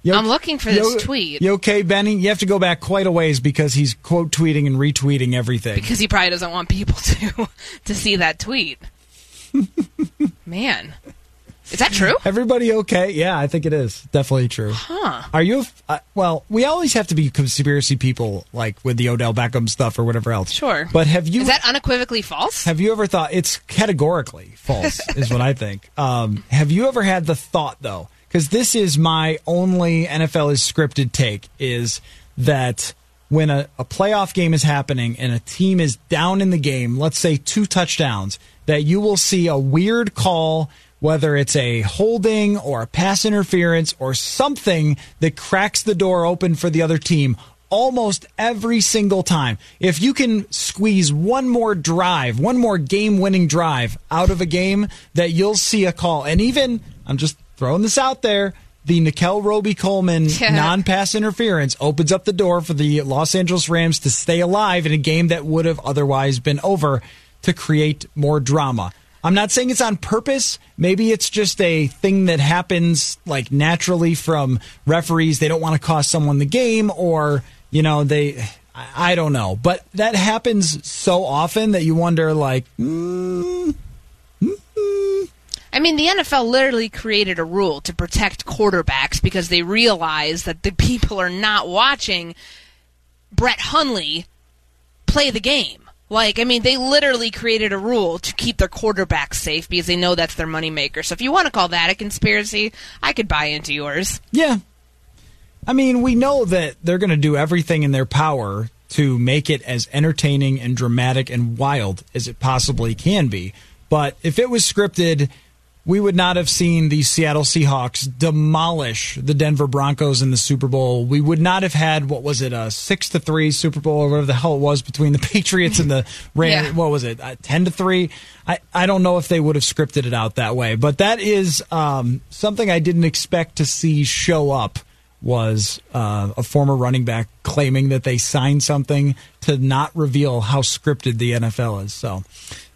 Speaker 3: You
Speaker 4: I'm looking for this
Speaker 3: you-
Speaker 4: tweet.
Speaker 3: You okay, Benny? You have to go back quite a ways because he's quote tweeting and retweeting everything.
Speaker 4: Because he probably doesn't want people to to see that tweet. Man. Is that true?
Speaker 3: Everybody okay? Yeah, I think it is. Definitely true.
Speaker 4: Huh.
Speaker 3: Are you? Uh, well, we always have to be conspiracy people, like with the Odell Beckham stuff or whatever else.
Speaker 4: Sure.
Speaker 3: But have you?
Speaker 4: Is that unequivocally false?
Speaker 3: Have you ever thought it's categorically false? is what I think. Um, have you ever had the thought though? Because this is my only NFL is scripted take is that when a, a playoff game is happening and a team is down in the game, let's say two touchdowns, that you will see a weird call. Whether it's a holding or a pass interference or something that cracks the door open for the other team, almost every single time. If you can squeeze one more drive, one more game winning drive out of a game, that you'll see a call. And even, I'm just throwing this out there, the Nickell Robey-Coleman non pass interference opens up the door for the Los Angeles Rams to stay alive in a game that would have otherwise been over to create more drama. I'm not saying it's on purpose. Maybe it's just a thing that happens like naturally from referees. They don't want to cost someone the game or, you know, they, I don't know. But that happens so often that you wonder, like, mm,
Speaker 4: I mean, the NFL literally created a rule to protect quarterbacks because they realize that the people are not watching Brett Hundley play the game. Like, I mean, they literally created a rule to keep their quarterbacks safe because they know that's their moneymaker. So if you want to call that a conspiracy, I could buy into yours.
Speaker 3: Yeah. I mean, we know that they're going to do everything in their power to make it as entertaining and dramatic and wild as it possibly can be. But if it was scripted, we would not have seen the Seattle Seahawks demolish the Denver Broncos in the Super Bowl. We would not have had what was it a six to three Super Bowl or whatever the hell it was between the Patriots and the Rams.
Speaker 4: Yeah.
Speaker 3: What was it uh, ten to three? I I don't know if they would have scripted it out that way, but that is um, something I didn't expect to see show up. Was uh, a former running back claiming that they signed something to not reveal how scripted the NFL is. So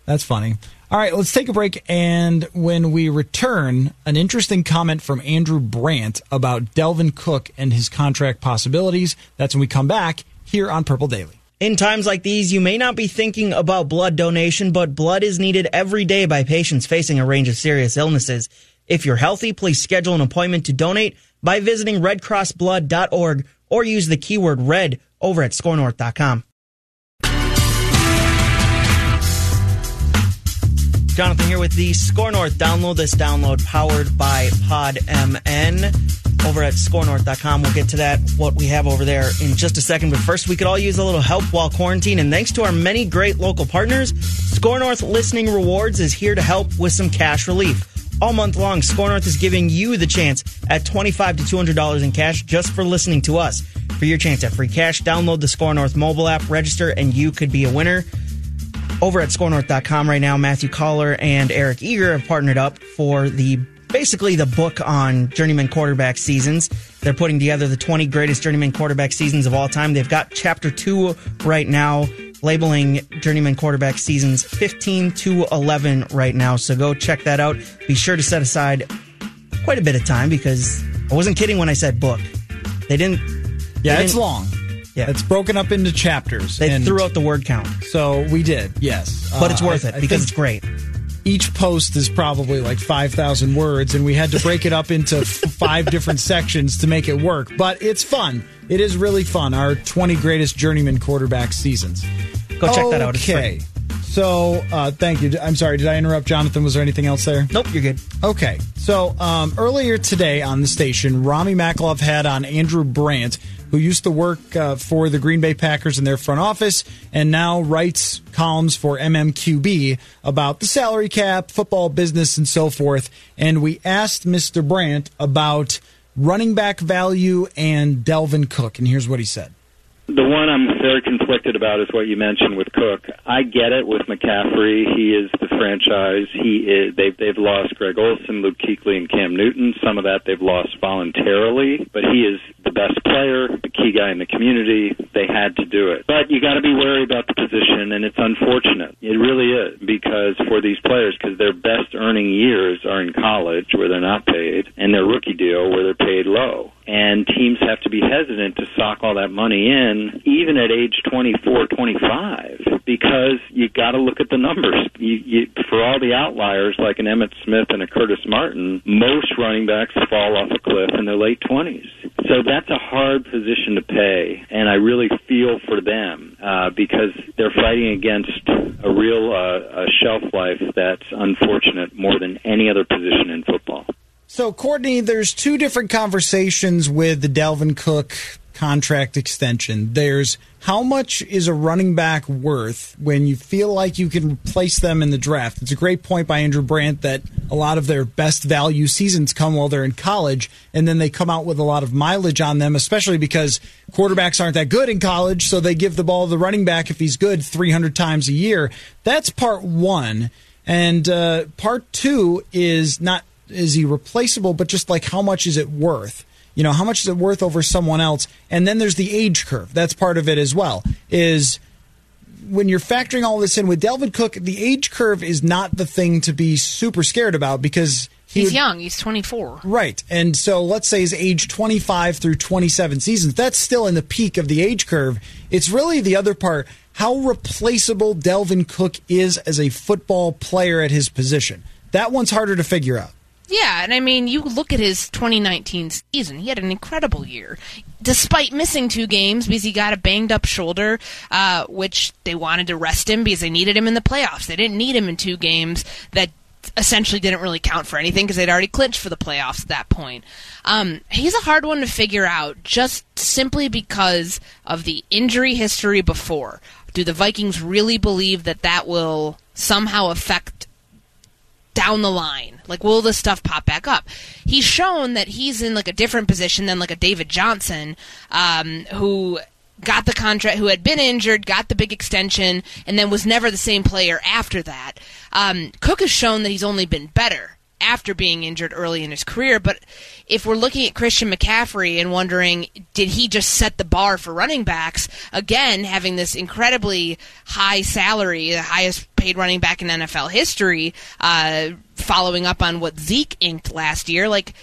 Speaker 3: that's funny. All right, let's take a break. And when we return, an interesting comment from Andrew Brandt about Dalvin Cook and his contract possibilities. That's when we come back here on Purple Daily.
Speaker 6: In times like these, you may not be thinking about blood donation, but blood is needed every day by patients facing a range of serious illnesses. If you're healthy, please schedule an appointment to donate by visiting redcrossblood.org or use the keyword red over at scorenorth.com. Jonathan here with the Score North download. This download powered by Pod MN over at scorenorth.com. We'll get to that, what we have over there in just a second. But first, we could all use a little help while quarantine. And thanks to our many great local partners, Score North Listening Rewards is here to help with some cash relief. All month long, Score North is giving you the chance at 25 to $200 in cash just for listening to us. For your chance at free cash, download the Score North mobile app, register, and you could be a winner over at scorenorth.com right now, Matthew Coller and Eric Eager have partnered up for the basically the book on journeyman quarterback seasons. They're putting together the 20 greatest journeyman quarterback seasons of all time. They've got chapter two right now, labeling journeyman quarterback seasons 15 to 11 right now. So go check that out. Be sure to set aside quite a bit of time because I wasn't kidding when I said book. They didn't.
Speaker 3: Yeah,
Speaker 6: they
Speaker 3: it's
Speaker 6: didn't-
Speaker 3: long.
Speaker 6: Yeah.
Speaker 3: It's broken up into chapters.
Speaker 6: They
Speaker 3: and
Speaker 6: threw out the word count,
Speaker 3: So we did, yes.
Speaker 6: but it's
Speaker 3: Uh,
Speaker 6: worth
Speaker 3: I-
Speaker 6: it
Speaker 3: I
Speaker 6: because
Speaker 3: think
Speaker 6: it's great.
Speaker 3: each post is probably like 5,000 words, and we had to break it up into f- five different sections to make it work. But it's fun. It is really fun. Our 20 greatest journeyman quarterback seasons.
Speaker 6: Go check that out. It's free.
Speaker 3: Okay. So, uh, thank you. I'm sorry. Did I interrupt, Jonathan? Was there anything else there?
Speaker 6: Nope, you're good.
Speaker 3: Okay. So, um, earlier today on the station, Rami Maklov had on Andrew Brandt, who used to work uh, for the Green Bay Packers in their front office and now writes columns for MMQB about the salary cap, football business, and so forth. And we asked Mr. Brandt about running back value and Dalvin Cook. And here's what he said.
Speaker 10: The one I'm very conflicted about is what you mentioned with Cook. I get it with McCaffrey. He is the franchise. He is. They've they've lost Greg Olsen, Luke Kuechly, and Cam Newton. Some of that they've lost voluntarily, but he is the best player, the key guy in the community. They had to do it, but you got to be wary about the position, and it's unfortunate. It really is because for these players, because their best earning years are in college where they're not paid, and their rookie deal where they're paid low and teams have to be hesitant to sock all that money in, even at age 24, 25, because you got to look at the numbers. You, you, for all the outliers like an Emmitt Smith and a Curtis Martin, most running backs fall off a cliff in their late 20s. So that's a hard position to pay, and I really feel for them uh, because they're fighting against a real uh, a shelf life that's unfortunate more than any other position in football.
Speaker 3: So, Courtney, there's two different conversations with the Dalvin Cook contract extension. There's how much is a running back worth when you feel like you can replace them in the draft? It's a great point by Andrew Brandt that a lot of their best value seasons come while they're in college, and then they come out with a lot of mileage on them, especially because quarterbacks aren't that good in college, so they give the ball to the running back if he's good 300 times a year. That's part one. And uh, part two is not is he replaceable, but just like how much is it worth? You know, how much is it worth over someone else? And then there's the age curve. That's part of it as well. Is when you're factoring all this in with Dalvin Cook, the age curve is not the thing to be super scared about because
Speaker 4: he he's would, young. He's 24.
Speaker 3: Right. And so let's say he's age 25 through 27 seasons. That's still in the peak of the age curve. It's really the other part how replaceable Dalvin Cook is as a football player at his position. That one's harder to figure out.
Speaker 4: Yeah, and I mean, you look at his 2019 season. He had an incredible year, despite missing two games because he got a banged up shoulder, uh, which they wanted to rest him because they needed him in the playoffs. They didn't need him in two games that essentially didn't really count for anything because they'd already clinched for the playoffs at that point. Um, he's a hard one to figure out just simply because of the injury history before. Do the Vikings really believe that that will somehow affect down the line? Like, will this stuff pop back up? He's shown that he's in like a different position than like a David Johnson, um, who got the contract, who had been injured, got the big extension, and then was never the same player after that. Um, Cook has shown that he's only been better after being injured early in his career. But if we're looking at Christian McCaffrey and wondering, did he just set the bar for running backs? Again, having this incredibly high salary, the highest paid running back in NFL history, uh, following up on what Zeke inked last year, like.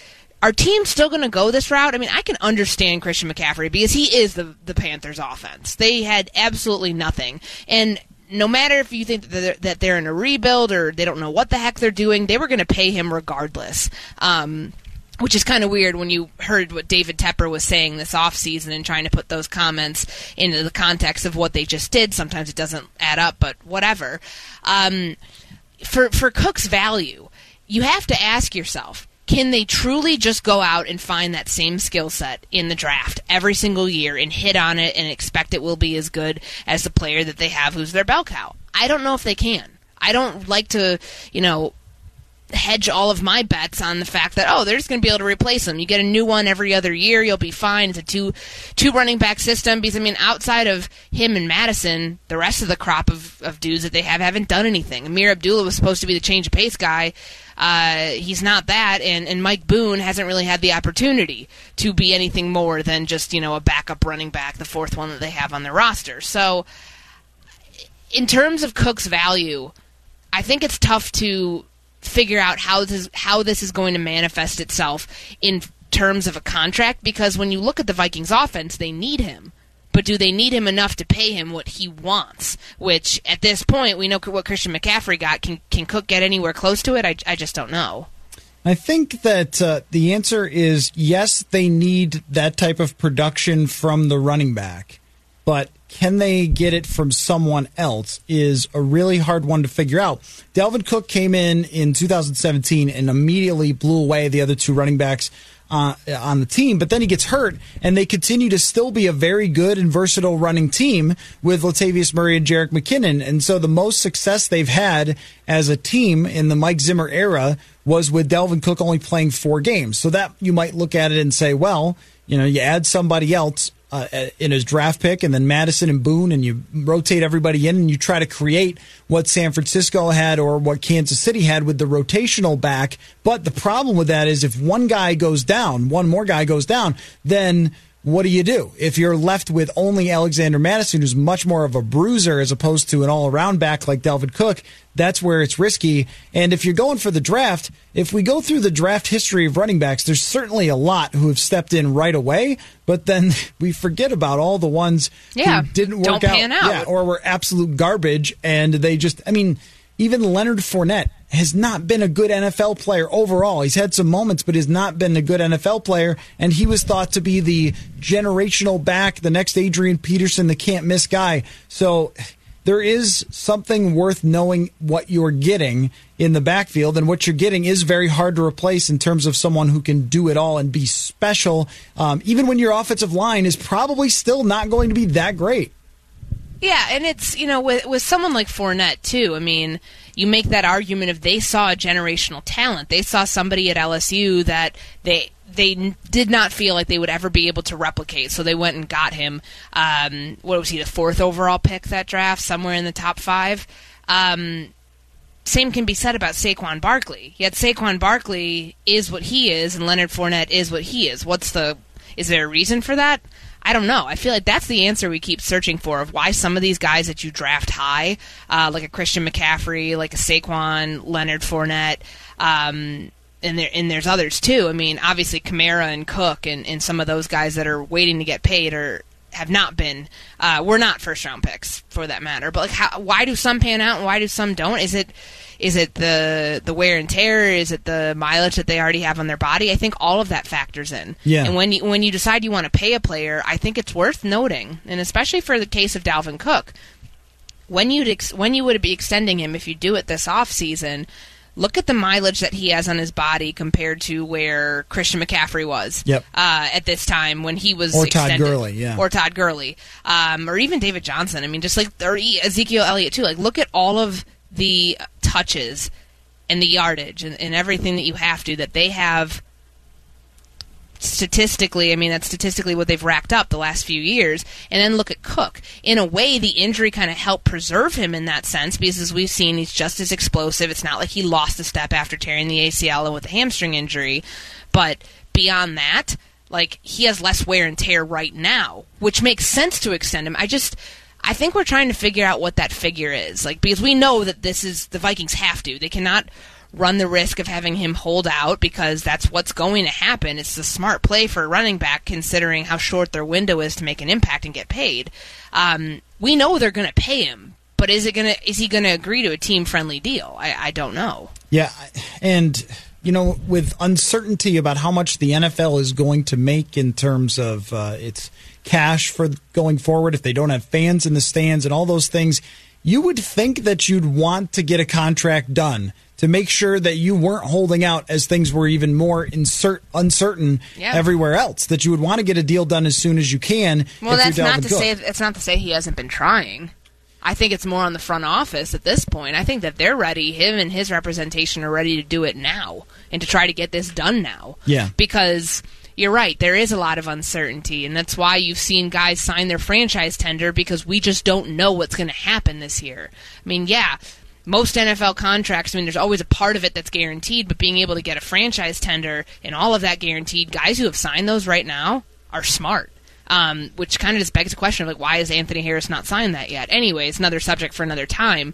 Speaker 4: Are teams still going to go this route? I mean, I can understand Christian McCaffrey because he is the the Panthers' offense. They had absolutely nothing, and no matter if you think that they're, that they're in a rebuild or they don't know what the heck they're doing, they were going to pay him regardless. Um, which is kind of weird when you heard what David Tepper was saying this offseason and trying to put those comments into the context of what they just did. Sometimes it doesn't add up, but whatever. Um, for for Cook's value, you have to ask yourself can they truly just go out and find that same skill set in the draft every single year and hit on it and expect it will be as good as the player that they have who's their bell cow? I don't know if they can. I don't like to, you know, hedge all of my bets on the fact that oh they're just going to be able to replace them. You get a new one every other year, you'll be fine. It's a two two running back system because I mean outside of him and Mattison, the rest of the crop of, of dudes that they have haven't done anything. Ameer Abdullah was supposed to be the change of pace guy. Uh, he's not that, and, and Mike Boone hasn't really had the opportunity to be anything more than just you know a backup running back, the fourth one that they have on their roster. So, in terms of Cook's value, I think it's tough to figure out how this how this is going to manifest itself in terms of a contract because when you look at the Vikings offense, they need him but do they need him enough to pay him what he wants? Which at this point we know what Christian McCaffrey got. Can can Cook get anywhere close to it? I, I just don't know.
Speaker 3: I think that uh, the answer is yes. They need that type of production from the running back, but can they get it from someone else is a really hard one to figure out. Dalvin Cook came in in 2017 and immediately blew away the other two running backs uh, on the team, but then he gets hurt, and they continue to still be a very good and versatile running team with Latavius Murray and Jerick McKinnon. And so the most success they've had as a team in the Mike Zimmer era was with Dalvin Cook only playing four games. So that you might look at it and say, well, you know, you add somebody else uh, in his draft pick, and then Mattison and Boone, and you rotate everybody in, and you try to create what San Francisco had or what Kansas City had with the rotational back. But the problem with that is if one guy goes down, one more guy goes down, then what do you do if you're left with only Alexander Mattison, who's much more of a bruiser as opposed to an all around back like Dalvin Cook? That's where it's risky. And if you're going for the draft, if we go through the draft history of running backs, there's certainly a lot who have stepped in right away, but then we forget about all the ones
Speaker 4: yeah,
Speaker 3: who didn't work
Speaker 4: out, out.
Speaker 3: Yeah, or were absolute garbage. And they just, I mean, even Leonard Fournette has not been a good NFL player overall. He's had some moments, but has not been a good NFL player. And he was thought to be the generational back, the next Adrian Peterson, the can't miss guy. So there is something worth knowing what you're getting in the backfield, and what you're getting is very hard to replace in terms of someone who can do it all and be special, um, even when your offensive line is probably still not going to be that great.
Speaker 4: Yeah, and it's you know with with someone like Fournette too. I mean, you make that argument if they saw a generational talent, they saw somebody at LSU that they they did not feel like they would ever be able to replicate. So they went and got him. Um, what was he, the fourth overall pick that draft, somewhere in the top five. Um, same can be said about Saquon Barkley. Yet Saquon Barkley is what he is, and Leonard Fournette is what he is. What's the? Is there a reason for that? I don't know. I feel like that's the answer we keep searching for of why some of these guys that you draft high, uh, like a Christian McCaffrey, like a Saquon, Leonard Fournette, um, and there and there's others too. I mean, obviously Kamara and Cook and, and some of those guys that are waiting to get paid are have not been. Uh, we're not first round picks for that matter. But like, how, why do some pan out and why do some don't? Is it is it the the wear and tear? Is it the mileage that they already have on their body? I think all of that factors in.
Speaker 3: Yeah.
Speaker 4: And when you when you decide you want to pay a player, I think it's worth noting, and especially for the case of Dalvin Cook, when you ex- when you would be extending him if you do it this off season. Look at the mileage that he has on his body compared to where Christian McCaffrey was
Speaker 3: yep.
Speaker 4: uh, at this time when he was
Speaker 3: or
Speaker 4: extended.
Speaker 3: Todd Gurley, yeah,
Speaker 4: or Todd Gurley, um, or even David Johnson. I mean, just like or Ezekiel Elliott too. Like, look at all of the touches and the yardage and, and everything that you have to that they have statistically, I mean, that's statistically what they've racked up the last few years. And then look at Cook. In a way, the injury kind of helped preserve him in that sense because, as we've seen, he's just as explosive. It's not like he lost a step after tearing the ACL and with a hamstring injury. But beyond that, like, he has less wear and tear right now, which makes sense to extend him. I just. I think we're trying to figure out what that figure is. Like, because we know that this is the Vikings have to. They cannot run the risk of having him hold out because that's what's going to happen. It's a smart play for a running back considering how short their window is to make an impact and get paid. Um, we know they're going to pay him, but is it going to is he going to agree to a team friendly deal? I, I don't know.
Speaker 3: Yeah, and you know, with uncertainty about how much the NFL is going to make in terms of uh, its cash for going forward, if they don't have fans in the stands and all those things, you would think that you'd want to get a contract done to make sure that you weren't holding out as things were even more insert, uncertain
Speaker 4: yeah.
Speaker 3: everywhere else. That you would want to get a deal done as soon as you can.
Speaker 4: Well, that's not to
Speaker 3: Cook.
Speaker 4: say it's not to say he hasn't been trying. I think it's more on the front office at this point. I think that they're ready. Him and his representation are ready to do it now and to try to get this done now.
Speaker 3: Yeah,
Speaker 4: because you're right. There is a lot of uncertainty, and that's why you've seen guys sign their franchise tender because we just don't know what's going to happen this year. I mean, yeah, most NFL contracts, I mean, there's always a part of it that's guaranteed, but being able to get a franchise tender and all of that guaranteed, guys who have signed those right now are smart. Um, which kind of just begs the question of like, why is Anthony Harris not signed that yet? Anyway, it's another subject for another time.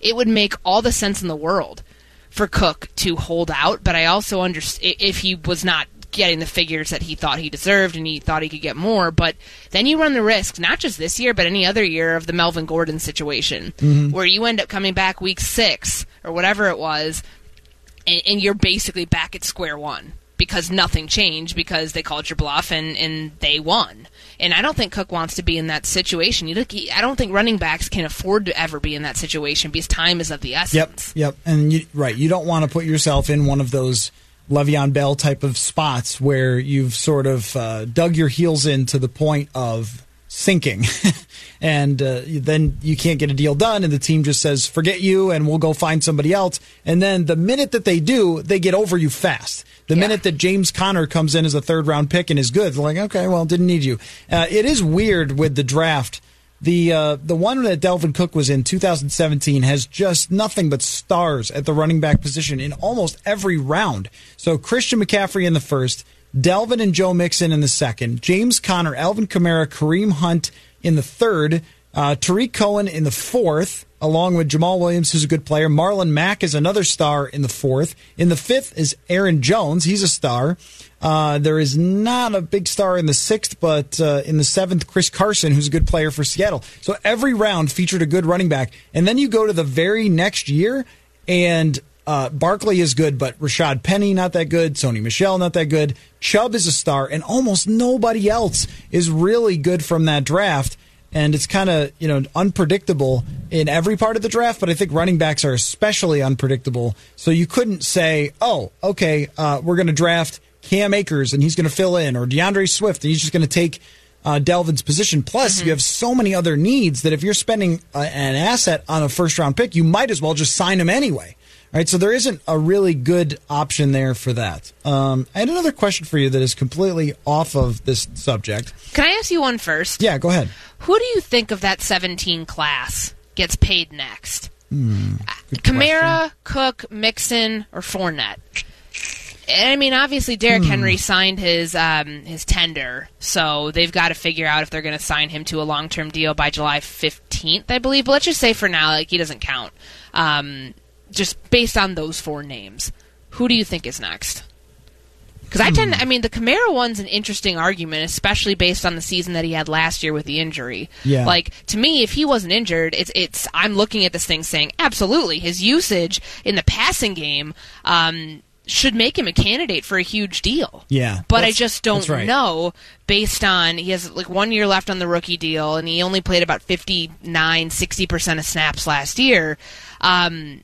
Speaker 4: It would make all the sense in the world for Cook to hold out, but I also understand if he was not getting the figures that he thought he deserved and he thought he could get more. But then you run the risk, not just this year, but any other year, of the Melvin Gordon situation,
Speaker 3: mm-hmm.
Speaker 4: where you end up coming back week six or whatever it was, and, and you're basically back at square one. because nothing changed because they called your bluff and and they won. And I don't think Cook wants to be in that situation. You look, I don't think running backs can afford to ever be in that situation because time is of the essence.
Speaker 3: Yep, yep. And you, right, you don't want to put yourself in one of those Le'Veon Bell type of spots where you've sort of uh, dug your heels in to the point of sinking, and uh, then you can't get a deal done, and the team just says, "Forget you," and we'll go find somebody else. And then the minute that they do, they get over you fast. The
Speaker 4: Yeah.
Speaker 3: minute that James Conner comes in as a third round pick and is good, they're like, okay, well, didn't need you. Uh, it is weird with the draft. The uh, the one that Dalvin Cook was in 2017 has just nothing but stars at the running back position in almost every round. So Christian McCaffrey in the first, Dalvin and Joe Mixon in the second, James Conner, Alvin Kamara, Kareem Hunt in the third, uh, Tarik Cohen in the fourth, along with Jamaal Williams, who's a good player. Marlon Mack is another star in the fourth. In the fifth is Aaron Jones. He's a star. Uh, there is not a big star in the sixth, but uh, in the seventh, Chris Carson, who's a good player for Seattle. So every round featured a good running back. And then you go to the very next year, and uh, Barkley is good, but Rashaad Penny not that good. Sony Michel not that good. Chubb is a star, and almost nobody else is really good from that draft. And it's kind of you know unpredictable in every part of the draft, but I think running backs are especially unpredictable. So you couldn't say, "Oh, okay, uh, we're going to draft Cam Akers and he's going to fill in," or DeAndre Swift and he's just going to take uh, Dalvin's position. Plus, you have so many other needs that if you're spending uh, an asset on a first round pick, you might as well just sign him anyway. All right, so there isn't a really good option there for that. Um, I had another question for you that is completely off of this subject.
Speaker 4: Can I ask you one first?
Speaker 3: Yeah, go ahead.
Speaker 4: Who do you think of that 17 class gets paid next?
Speaker 3: Hmm,
Speaker 4: Kamara, Cook, Mixon, or Fournette? And I mean, obviously, Derrick
Speaker 3: Hmm.
Speaker 4: Henry signed his um, his tender, so they've got to figure out if they're going to sign him to a long term deal by July fifteenth, I believe. But let's just say for now, like he doesn't count. Um, just based on those four names, who do you think is next? Because I tend, I mean, the Kamara one's an interesting argument, especially based on the season that he had last year with the injury.
Speaker 3: Yeah.
Speaker 4: Like to me, if he wasn't injured, it's it's. I'm looking at this thing saying, absolutely, his usage in the passing game um, should make him a candidate for a huge deal.
Speaker 3: Yeah,
Speaker 4: But I just don't
Speaker 3: right.
Speaker 4: know based on he has like one year left on the rookie deal and he only played about 59 60% of snaps last year. Um,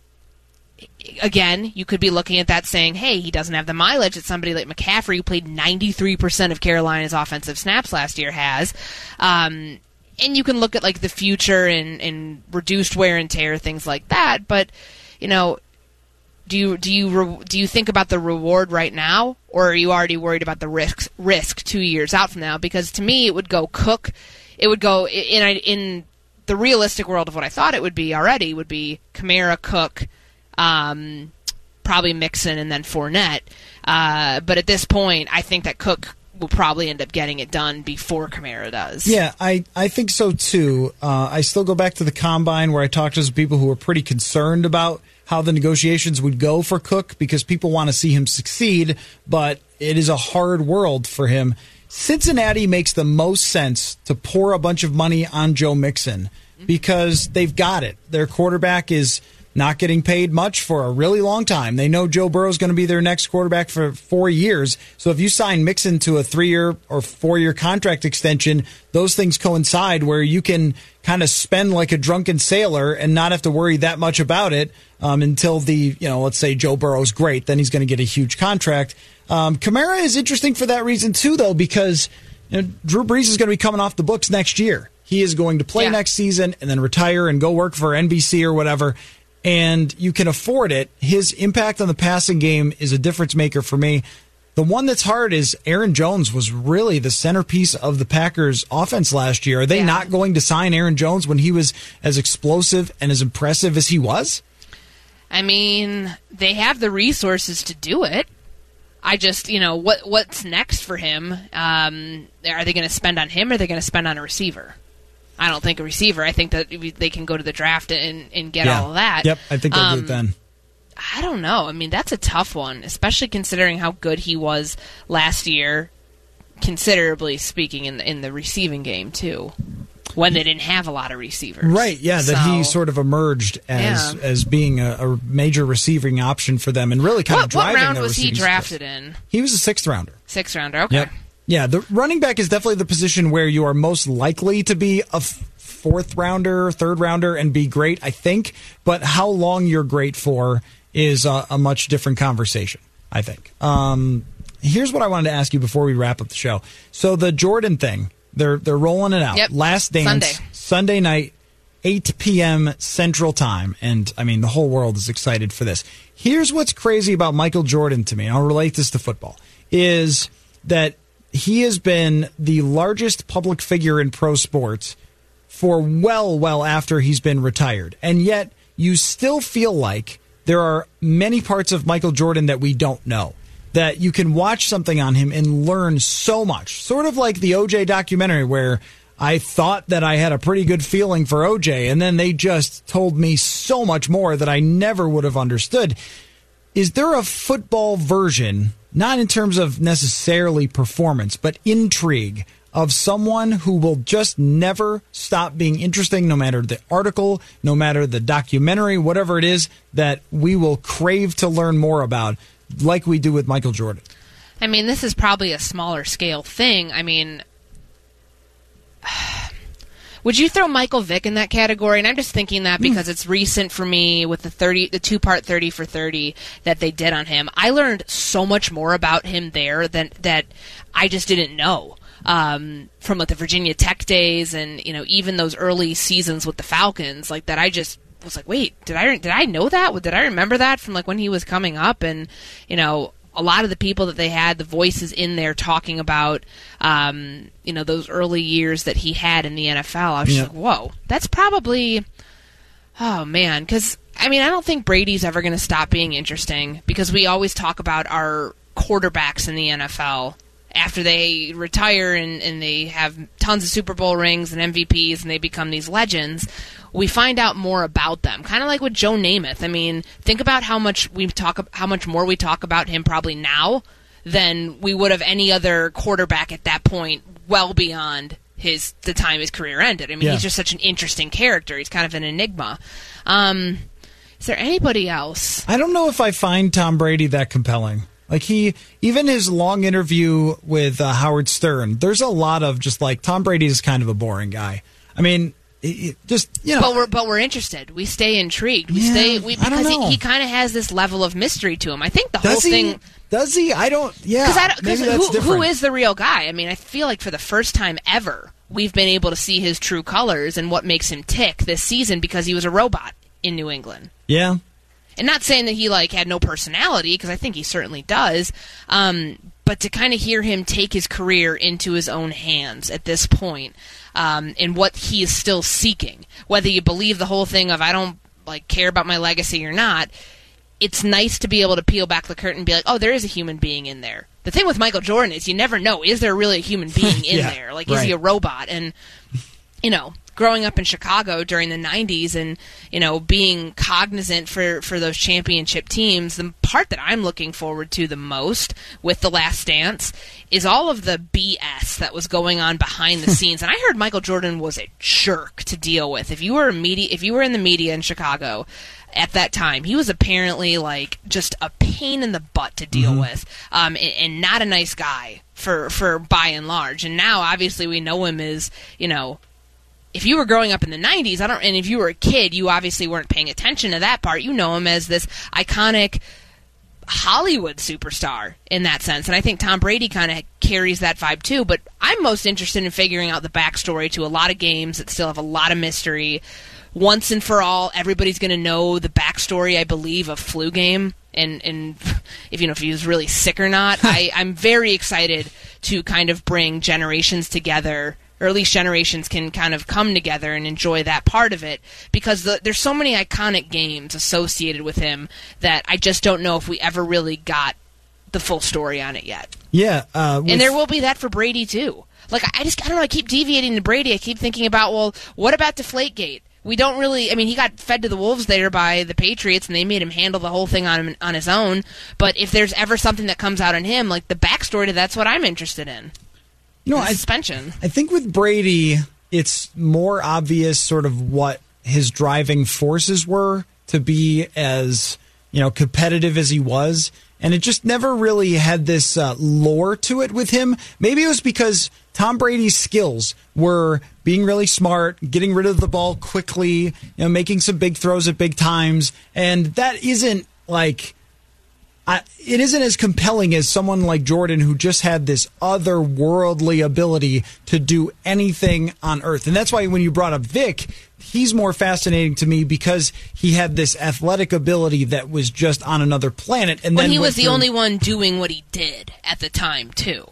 Speaker 4: again, you could be looking at that saying, hey, he doesn't have the mileage that somebody like McCaffrey, who played 93% of Carolina's offensive snaps last year, has. Um, and you can look at like the future and, and reduced wear and tear, things like that. But, you know, do you do you re- do you think about the reward right now, or are you already worried about the risk risk two years out from now? Because to me, it would go Cook, it would go in in, the realistic world of what I thought it would be already would be Kamara, Cook, um, probably Mixon, and then Fournette. Uh, but at this point, I think that Cook will probably end up getting it done before Kamara does.
Speaker 3: Yeah, I, I think so too. Uh, I still go back to the combine where I talked to some people who were pretty concerned about how the negotiations would go for Cook because people want to see him succeed, but it is a hard world for him. Cincinnati makes the most sense to pour a bunch of money on Joe Mixon because they've got it. Their quarterback is not getting paid much for a really long time. They know Joe Burrow is going to be their next quarterback for four years. So if you sign Mixon to a three year or four year contract extension, those things coincide where you can kind of spend like a drunken sailor and not have to worry that much about it um, until the, you know, let's say Joe Burrow's great. Then he's going to get a huge contract. Um, Kamara is interesting for that reason too, though, because you know, Drew Brees is going to be coming off the books next year. He is going to play
Speaker 4: Yeah.
Speaker 3: next season and then retire and go work for NBC or whatever. And you can afford it. His impact on the passing game is a difference maker for me. The one that's hard is Aaron Jones was really the centerpiece of the Packers offense last year. Are they
Speaker 4: Yeah.
Speaker 3: not going to sign Aaron Jones when he was as explosive and as impressive as he was?
Speaker 4: I mean, they have the resources to do it. I just, you know, what what's next for him? Um, are they going to spend on him, or are they going to spend on a receiver? I don't think a receiver. I think that they can go to the draft and, and get all of that.
Speaker 3: Yep, I think they'll do
Speaker 4: Um,
Speaker 3: it then.
Speaker 4: I don't know. I mean, that's a tough one, especially considering how good he was last year, considerably speaking in the in the receiving game too. when they didn't have a lot of receivers.
Speaker 3: Right, yeah, that he sort of emerged as
Speaker 4: Yeah.
Speaker 3: as being a, a major receiving option for them and really kind of
Speaker 4: What, what round was he drafted in?
Speaker 3: He was a sixth rounder.
Speaker 4: Sixth rounder. Okay.
Speaker 3: Yep. Yeah, the running back is definitely the position where you are most likely to be a f- fourth rounder, third rounder, and be great, I think. But how long you're great for is a, a much different conversation, I think. Um, here's what I wanted to ask you before we wrap up the show. So the Jordan thing, they're they're rolling it out.
Speaker 4: Yep.
Speaker 3: Last dance
Speaker 4: Sunday.
Speaker 3: Sunday night, 8 p.m. Central Time. And I mean, the whole world is excited for this. Here's what's crazy about Michael Jordan to me, and I'll relate this to football, is that he has been the largest public figure in pro sports for well, well after he's been retired. And yet, you still feel like there are many parts of Michael Jordan that we don't know. That you can watch something on him and learn so much. Sort of like the OJ documentary, where I thought that I had a pretty good feeling for OJ, and then they just told me so much more that I never would have understood. Is there a football version, not in terms of necessarily performance, but intrigue of someone who will just never stop being interesting, no matter the article, no matter the documentary, whatever it is that we will crave to learn more about, like we do with Michael Jordan?
Speaker 4: I mean, this is probably a smaller scale thing. I mean, would you throw Michael Vick in that category? And I'm just thinking that hmm. because it's recent for me with the 30 the two part 30 for 30 that they did on him. I learned so much more about him there than that I just didn't know. Um, from like the Virginia Tech days and you know even those early seasons with the Falcons like that I just was like wait did I did I know that did I remember that from like when he was coming up and you know a lot of the people that they had, the voices in there talking about, um, you know, those early years that he had in the NFL. I was just
Speaker 3: Yeah.
Speaker 4: like, whoa, that's probably, oh man, because I mean, I don't think Brady's ever going to stop being interesting because we always talk about our quarterbacks in the NFL after they retire and, and they have tons of Super Bowl rings and MVPs and they become these legends, we find out more about them. Kind of like with Joe Namath. I mean, think about how much we talk, how much more we talk about him probably now than we would have any other quarterback at that point, well beyond his the time his career ended. I mean,
Speaker 3: Yeah.
Speaker 4: he's just such an interesting character. He's kind of an enigma. Um, is there anybody else?
Speaker 3: I don't know if I find Tom Brady that compelling. Like he, even his long interview with uh, Howard Stern, there's a lot of just like Tom Brady is kind of a boring guy. I mean, just you know,
Speaker 4: But we're but we're interested. We stay intrigued. We
Speaker 3: Yeah,
Speaker 4: stay we, because he, he kind of has this level of mystery to him. I think the whole
Speaker 3: he?
Speaker 4: thing
Speaker 3: Does he? I don't. Yeah,
Speaker 4: because I
Speaker 3: maybe that's
Speaker 4: who, who is the real guy? I mean, I feel like for the first time ever, we've been able to see his true colors and what makes him tick this season because he was a robot in New England.
Speaker 3: Yeah,
Speaker 4: And not saying that he like had no personality because I think he certainly does. Um, but to kind of hear him take his career into his own hands at this point, um, and what he is still seeking, whether you believe the whole thing of I don't like care about my legacy or not, it's nice to be able to peel back the curtain and be like, oh, there is a human being in there. The thing with Michael Jordan is you never know is there really a human being in
Speaker 3: Yeah,
Speaker 4: there? Like, is he a robot? And you know, growing up in Chicago during the 90s and, you know, being cognizant for, for those championship teams, the part that I'm looking forward to the most with The Last Dance is all of the BS that was going on behind the scenes. And I heard Michael Jordan was a jerk to deal with. If you were a media, if you were in the media in Chicago, at that time. He was apparently like just a pain in the butt to deal with, um, and, and not a nice guy for for by and large. And now, obviously, we know him as you know if you were growing up in the 90s, I don't and if you were a kid, you obviously weren't paying attention to that part. You know him as this iconic Hollywood superstar in that sense. And I think Tom Brady kind of carries that vibe too, but I'm most interested in figuring out the backstory to a lot of games that still have a lot of mystery. Once and for all, everybody's going to know the backstory, I believe, of flu game and and if you know if he was really sick or not. I, I'm very excited to kind of bring generations together or at least generations can kind of come together and enjoy that part of it because the, there's so many iconic games associated with him that I just don't know if we ever really got the full story on it yet.
Speaker 3: Yeah, uh,
Speaker 4: and there will be that for Brady too. Like I just I don't know. I keep deviating to Brady. I keep thinking about well, what about Deflategate? We don't really. I mean, he got fed to the wolves there by the Patriots, and they made him handle the whole thing on on his own. But if there's ever something that comes out on him, like the backstory to that's what I'm interested in.
Speaker 3: No,
Speaker 4: The
Speaker 3: I-
Speaker 4: suspension.
Speaker 3: I think with Brady, it's more obvious sort of what his driving forces were to be as you know competitive as he was. And it just never really had this uh, lore to it with him. Maybe it was because tom brady's skills were being really smart getting rid of the ball quickly you know making some big throws at big times. And that isn't like I, it isn't as compelling as someone like Jordan who just had this otherworldly ability to do anything on earth. And that's why when you brought up Vick, he's more fascinating to me because he had this athletic ability that was just on another planet. And
Speaker 4: when
Speaker 3: then
Speaker 4: he was the
Speaker 3: through-
Speaker 4: only one doing what he did at the time too.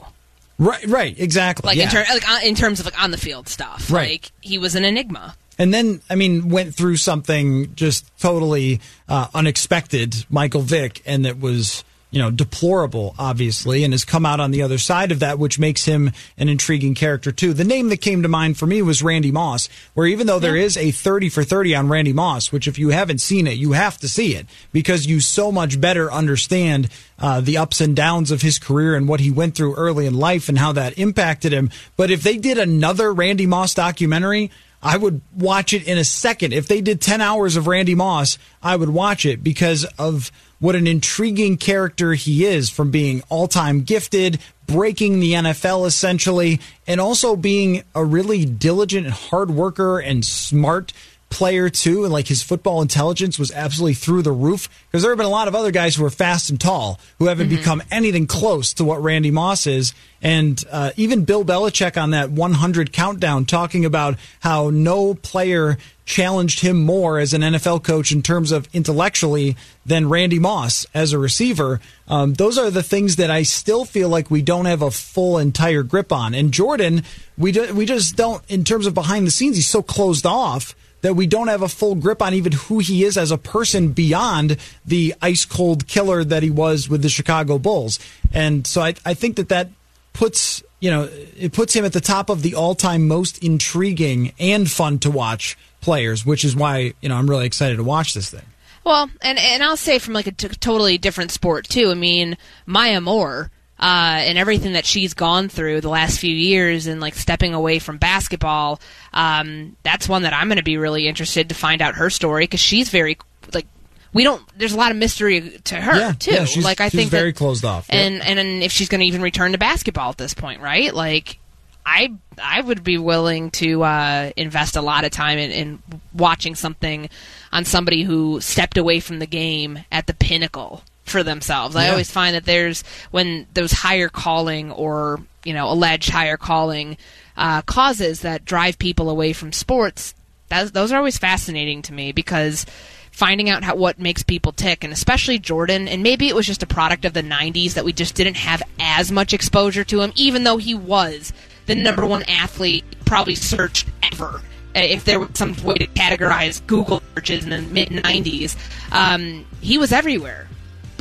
Speaker 3: right, right, exactly.
Speaker 4: Like
Speaker 3: yeah.
Speaker 4: in, ter- like on- in terms of like on the field stuff.
Speaker 3: Right.
Speaker 4: Like he was an enigma.
Speaker 3: And then I mean went through something just totally uh, unexpected, Michael Vick, and that was you know deplorable, obviously, and has come out on the other side of that, which makes him an intriguing character too. The name that came to mind for me was Randy Moss, where even though there is a thirty for thirty on Randy Moss, which if you haven't seen it, you have to see it because you so much better understand uh, the ups and downs of his career and what he went through early in life and how that impacted him. But if they did another Randy Moss documentary. I would watch it in a second. If they did 10 hours of Randy Moss, I would watch it because of what an intriguing character he is from being all time gifted, breaking the NFL essentially, and also being a really diligent and hard worker and smart player too and like his football intelligence was absolutely through the roof because there have been a lot of other guys who are fast and tall who haven't become anything close to what Randy Moss is and uh, even Bill Belichick on that 100 countdown talking about how no player challenged him more as an NFL coach in terms of intellectually than Randy Moss as a receiver. Um, those are the things that I still feel like we don't have a full entire grip on. And Jordan, we do, we just don't in terms of behind the scenes. He's so closed off that we don't have a full grip on even who he is as a person beyond the ice cold killer that he was with the Chicago Bulls. And so I, I think that that puts you know it puts him at the top of the all time most intriguing and fun to watch players, which is why you know I'm really excited to watch this thing.
Speaker 4: Well, and and I'll say from like a t- totally different sport too. I mean, Maya Moore uh, and everything that she's gone through the last few years, and like stepping away from basketball. Um, that's one that I'm going to be really interested to find out her story because she's very like we don't. There's a lot of mystery to her
Speaker 3: Yeah,
Speaker 4: too.
Speaker 3: yeah, she's-
Speaker 4: like I
Speaker 3: she's
Speaker 4: think
Speaker 3: very
Speaker 4: that-
Speaker 3: closed off, yep.
Speaker 4: and and and if she's going to even return to basketball at this point, right? Like. I I would be willing to uh, invest a lot of time in, in watching something on somebody who stepped away from the game at the pinnacle for themselves. I always find that there's when those higher calling or you know alleged higher calling uh, causes that drive people away from sports. That, those are always fascinating to me because finding out how what makes people tick and especially Jordan and maybe it was just a product of the 90s that we just didn't have as much exposure to him even though he was the number one athlete probably searched ever if there was some way to categorize Google searches in the mid 90s um, he was everywhere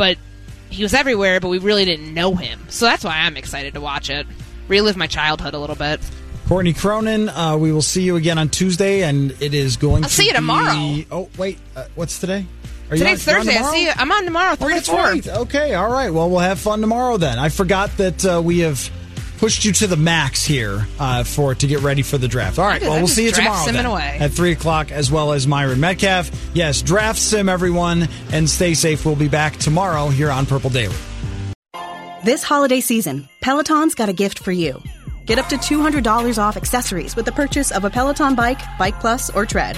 Speaker 4: but he was everywhere but we really didn't know him so that's why I'm excited to watch it relive my childhood a little bit
Speaker 3: Courtney Cronin, uh, we will see you again on Tuesday, and it is going
Speaker 4: I'll
Speaker 3: to
Speaker 4: see you
Speaker 3: be-
Speaker 4: tomorrow.
Speaker 3: Oh, wait, uh, what's today? Are
Speaker 4: Today's
Speaker 3: on-
Speaker 4: Thursday. I see you. I'm on tomorrow,
Speaker 3: Oh,
Speaker 4: three to four.
Speaker 3: right. Okay, all right. Well, we'll have fun tomorrow then. I forgot that uh, we have pushed you to the max here uh, for to get ready for the draft. All right. Well, we'll see you tomorrow
Speaker 4: simming
Speaker 3: then,
Speaker 4: away.
Speaker 3: at three o'clock, as well as Myron Medcalf. Yes, draft sim, everyone, and stay safe. We'll be back tomorrow here on Purple Daily.
Speaker 11: This holiday season, Peloton's got a gift for you. Get up to $200 off accessories with the purchase of a Peloton bike, Bike Plus, or Tread.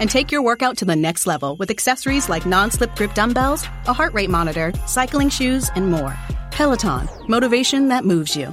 Speaker 11: And take your workout to the next level with accessories like non slip grip dumbbells, a heart rate monitor, cycling shoes, and more. Peloton, motivation that moves you.